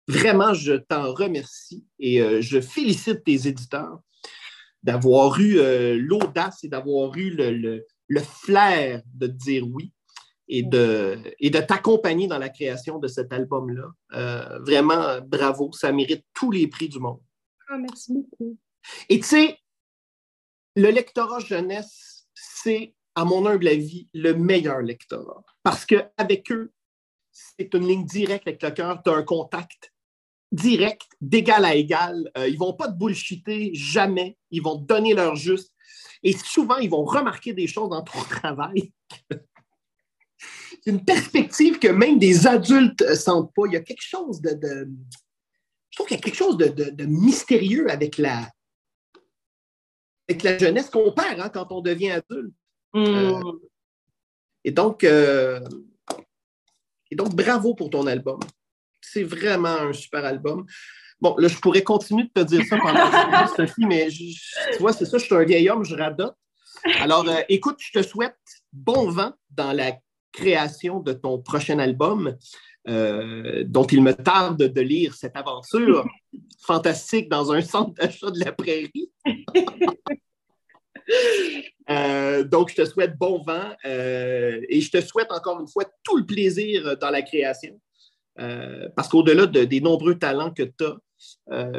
vraiment, je t'en remercie et je félicite tes éditeurs d'avoir eu l'audace et d'avoir eu le, le, flair de dire oui et de, et de t'accompagner dans la création de cet album-là. Euh, vraiment, bravo, ça mérite tous les prix du monde. Ah, merci beaucoup. Et tu sais, le lectorat jeunesse, c'est, à mon humble avis, le meilleur lectorat. Parce qu'avec eux, c'est une ligne directe avec le cœur, tu as un contact direct, d'égal à égal. Euh, ils ne vont pas te bullshiter, jamais. Ils vont te donner leur juste. Et souvent, ils vont remarquer des choses dans ton travail une perspective que même des adultes ne sentent pas. Il y a quelque chose de. je trouve qu'il y a quelque chose de, mystérieux avec la, avec la jeunesse qu'on perd hein, quand on devient adulte. Mm. Euh, et, donc, euh, et donc, bravo pour ton album. C'est vraiment un super album. Bon, là, je pourrais continuer de te dire ça pendant Sophie, mais tu vois, c'est ça, je suis un vieil homme, je radote. Alors, euh, écoute, je te souhaite bon vent dans la création de ton prochain album, euh, dont il me tarde de lire cette aventure fantastique dans un centre d'achat de la prairie. Euh, donc, je te souhaite bon vent euh, et je te souhaite encore une fois tout le plaisir dans la création. parce qu'au-delà des nombreux talents que tu as,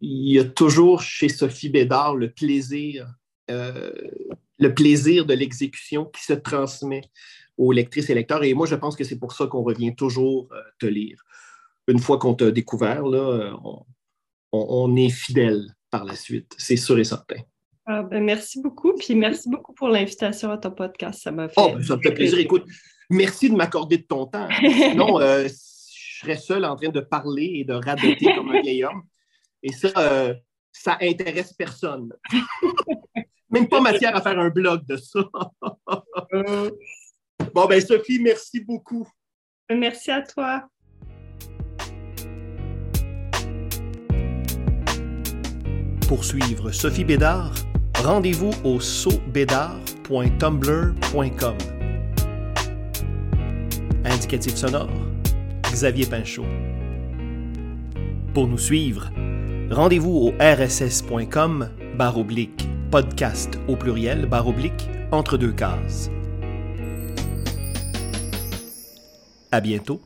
il y a toujours chez Sophie Bédard le plaisir, le plaisir de l'exécution qui se transmet aux lectrices et lecteurs. Et moi, je pense que c'est pour ça qu'on revient toujours te lire. Une fois qu'on t'a découvert, là, on, est fidèle par la suite, c'est sûr et certain. Ah, ben, merci beaucoup, puis merci beaucoup pour l'invitation à ton podcast. Ça m'a fait. Oh, ben, ça me fait plaisir. Écoute, merci de m'accorder de ton temps. Sinon, je serais seul en train de parler et de radoter comme un vieil homme. Et ça, ça intéresse personne. Même pas matière à faire un blog de ça. Bon, ben Sophie, merci beaucoup. Merci à toi. Pour suivre Sophie Bédard, rendez-vous au sautbédard.tumblr.com. Indicatif sonore, Xavier Pinchot. Pour nous suivre, rendez-vous au rss.com barre oblique podcast au pluriel barre oblique entre deux cases. À bientôt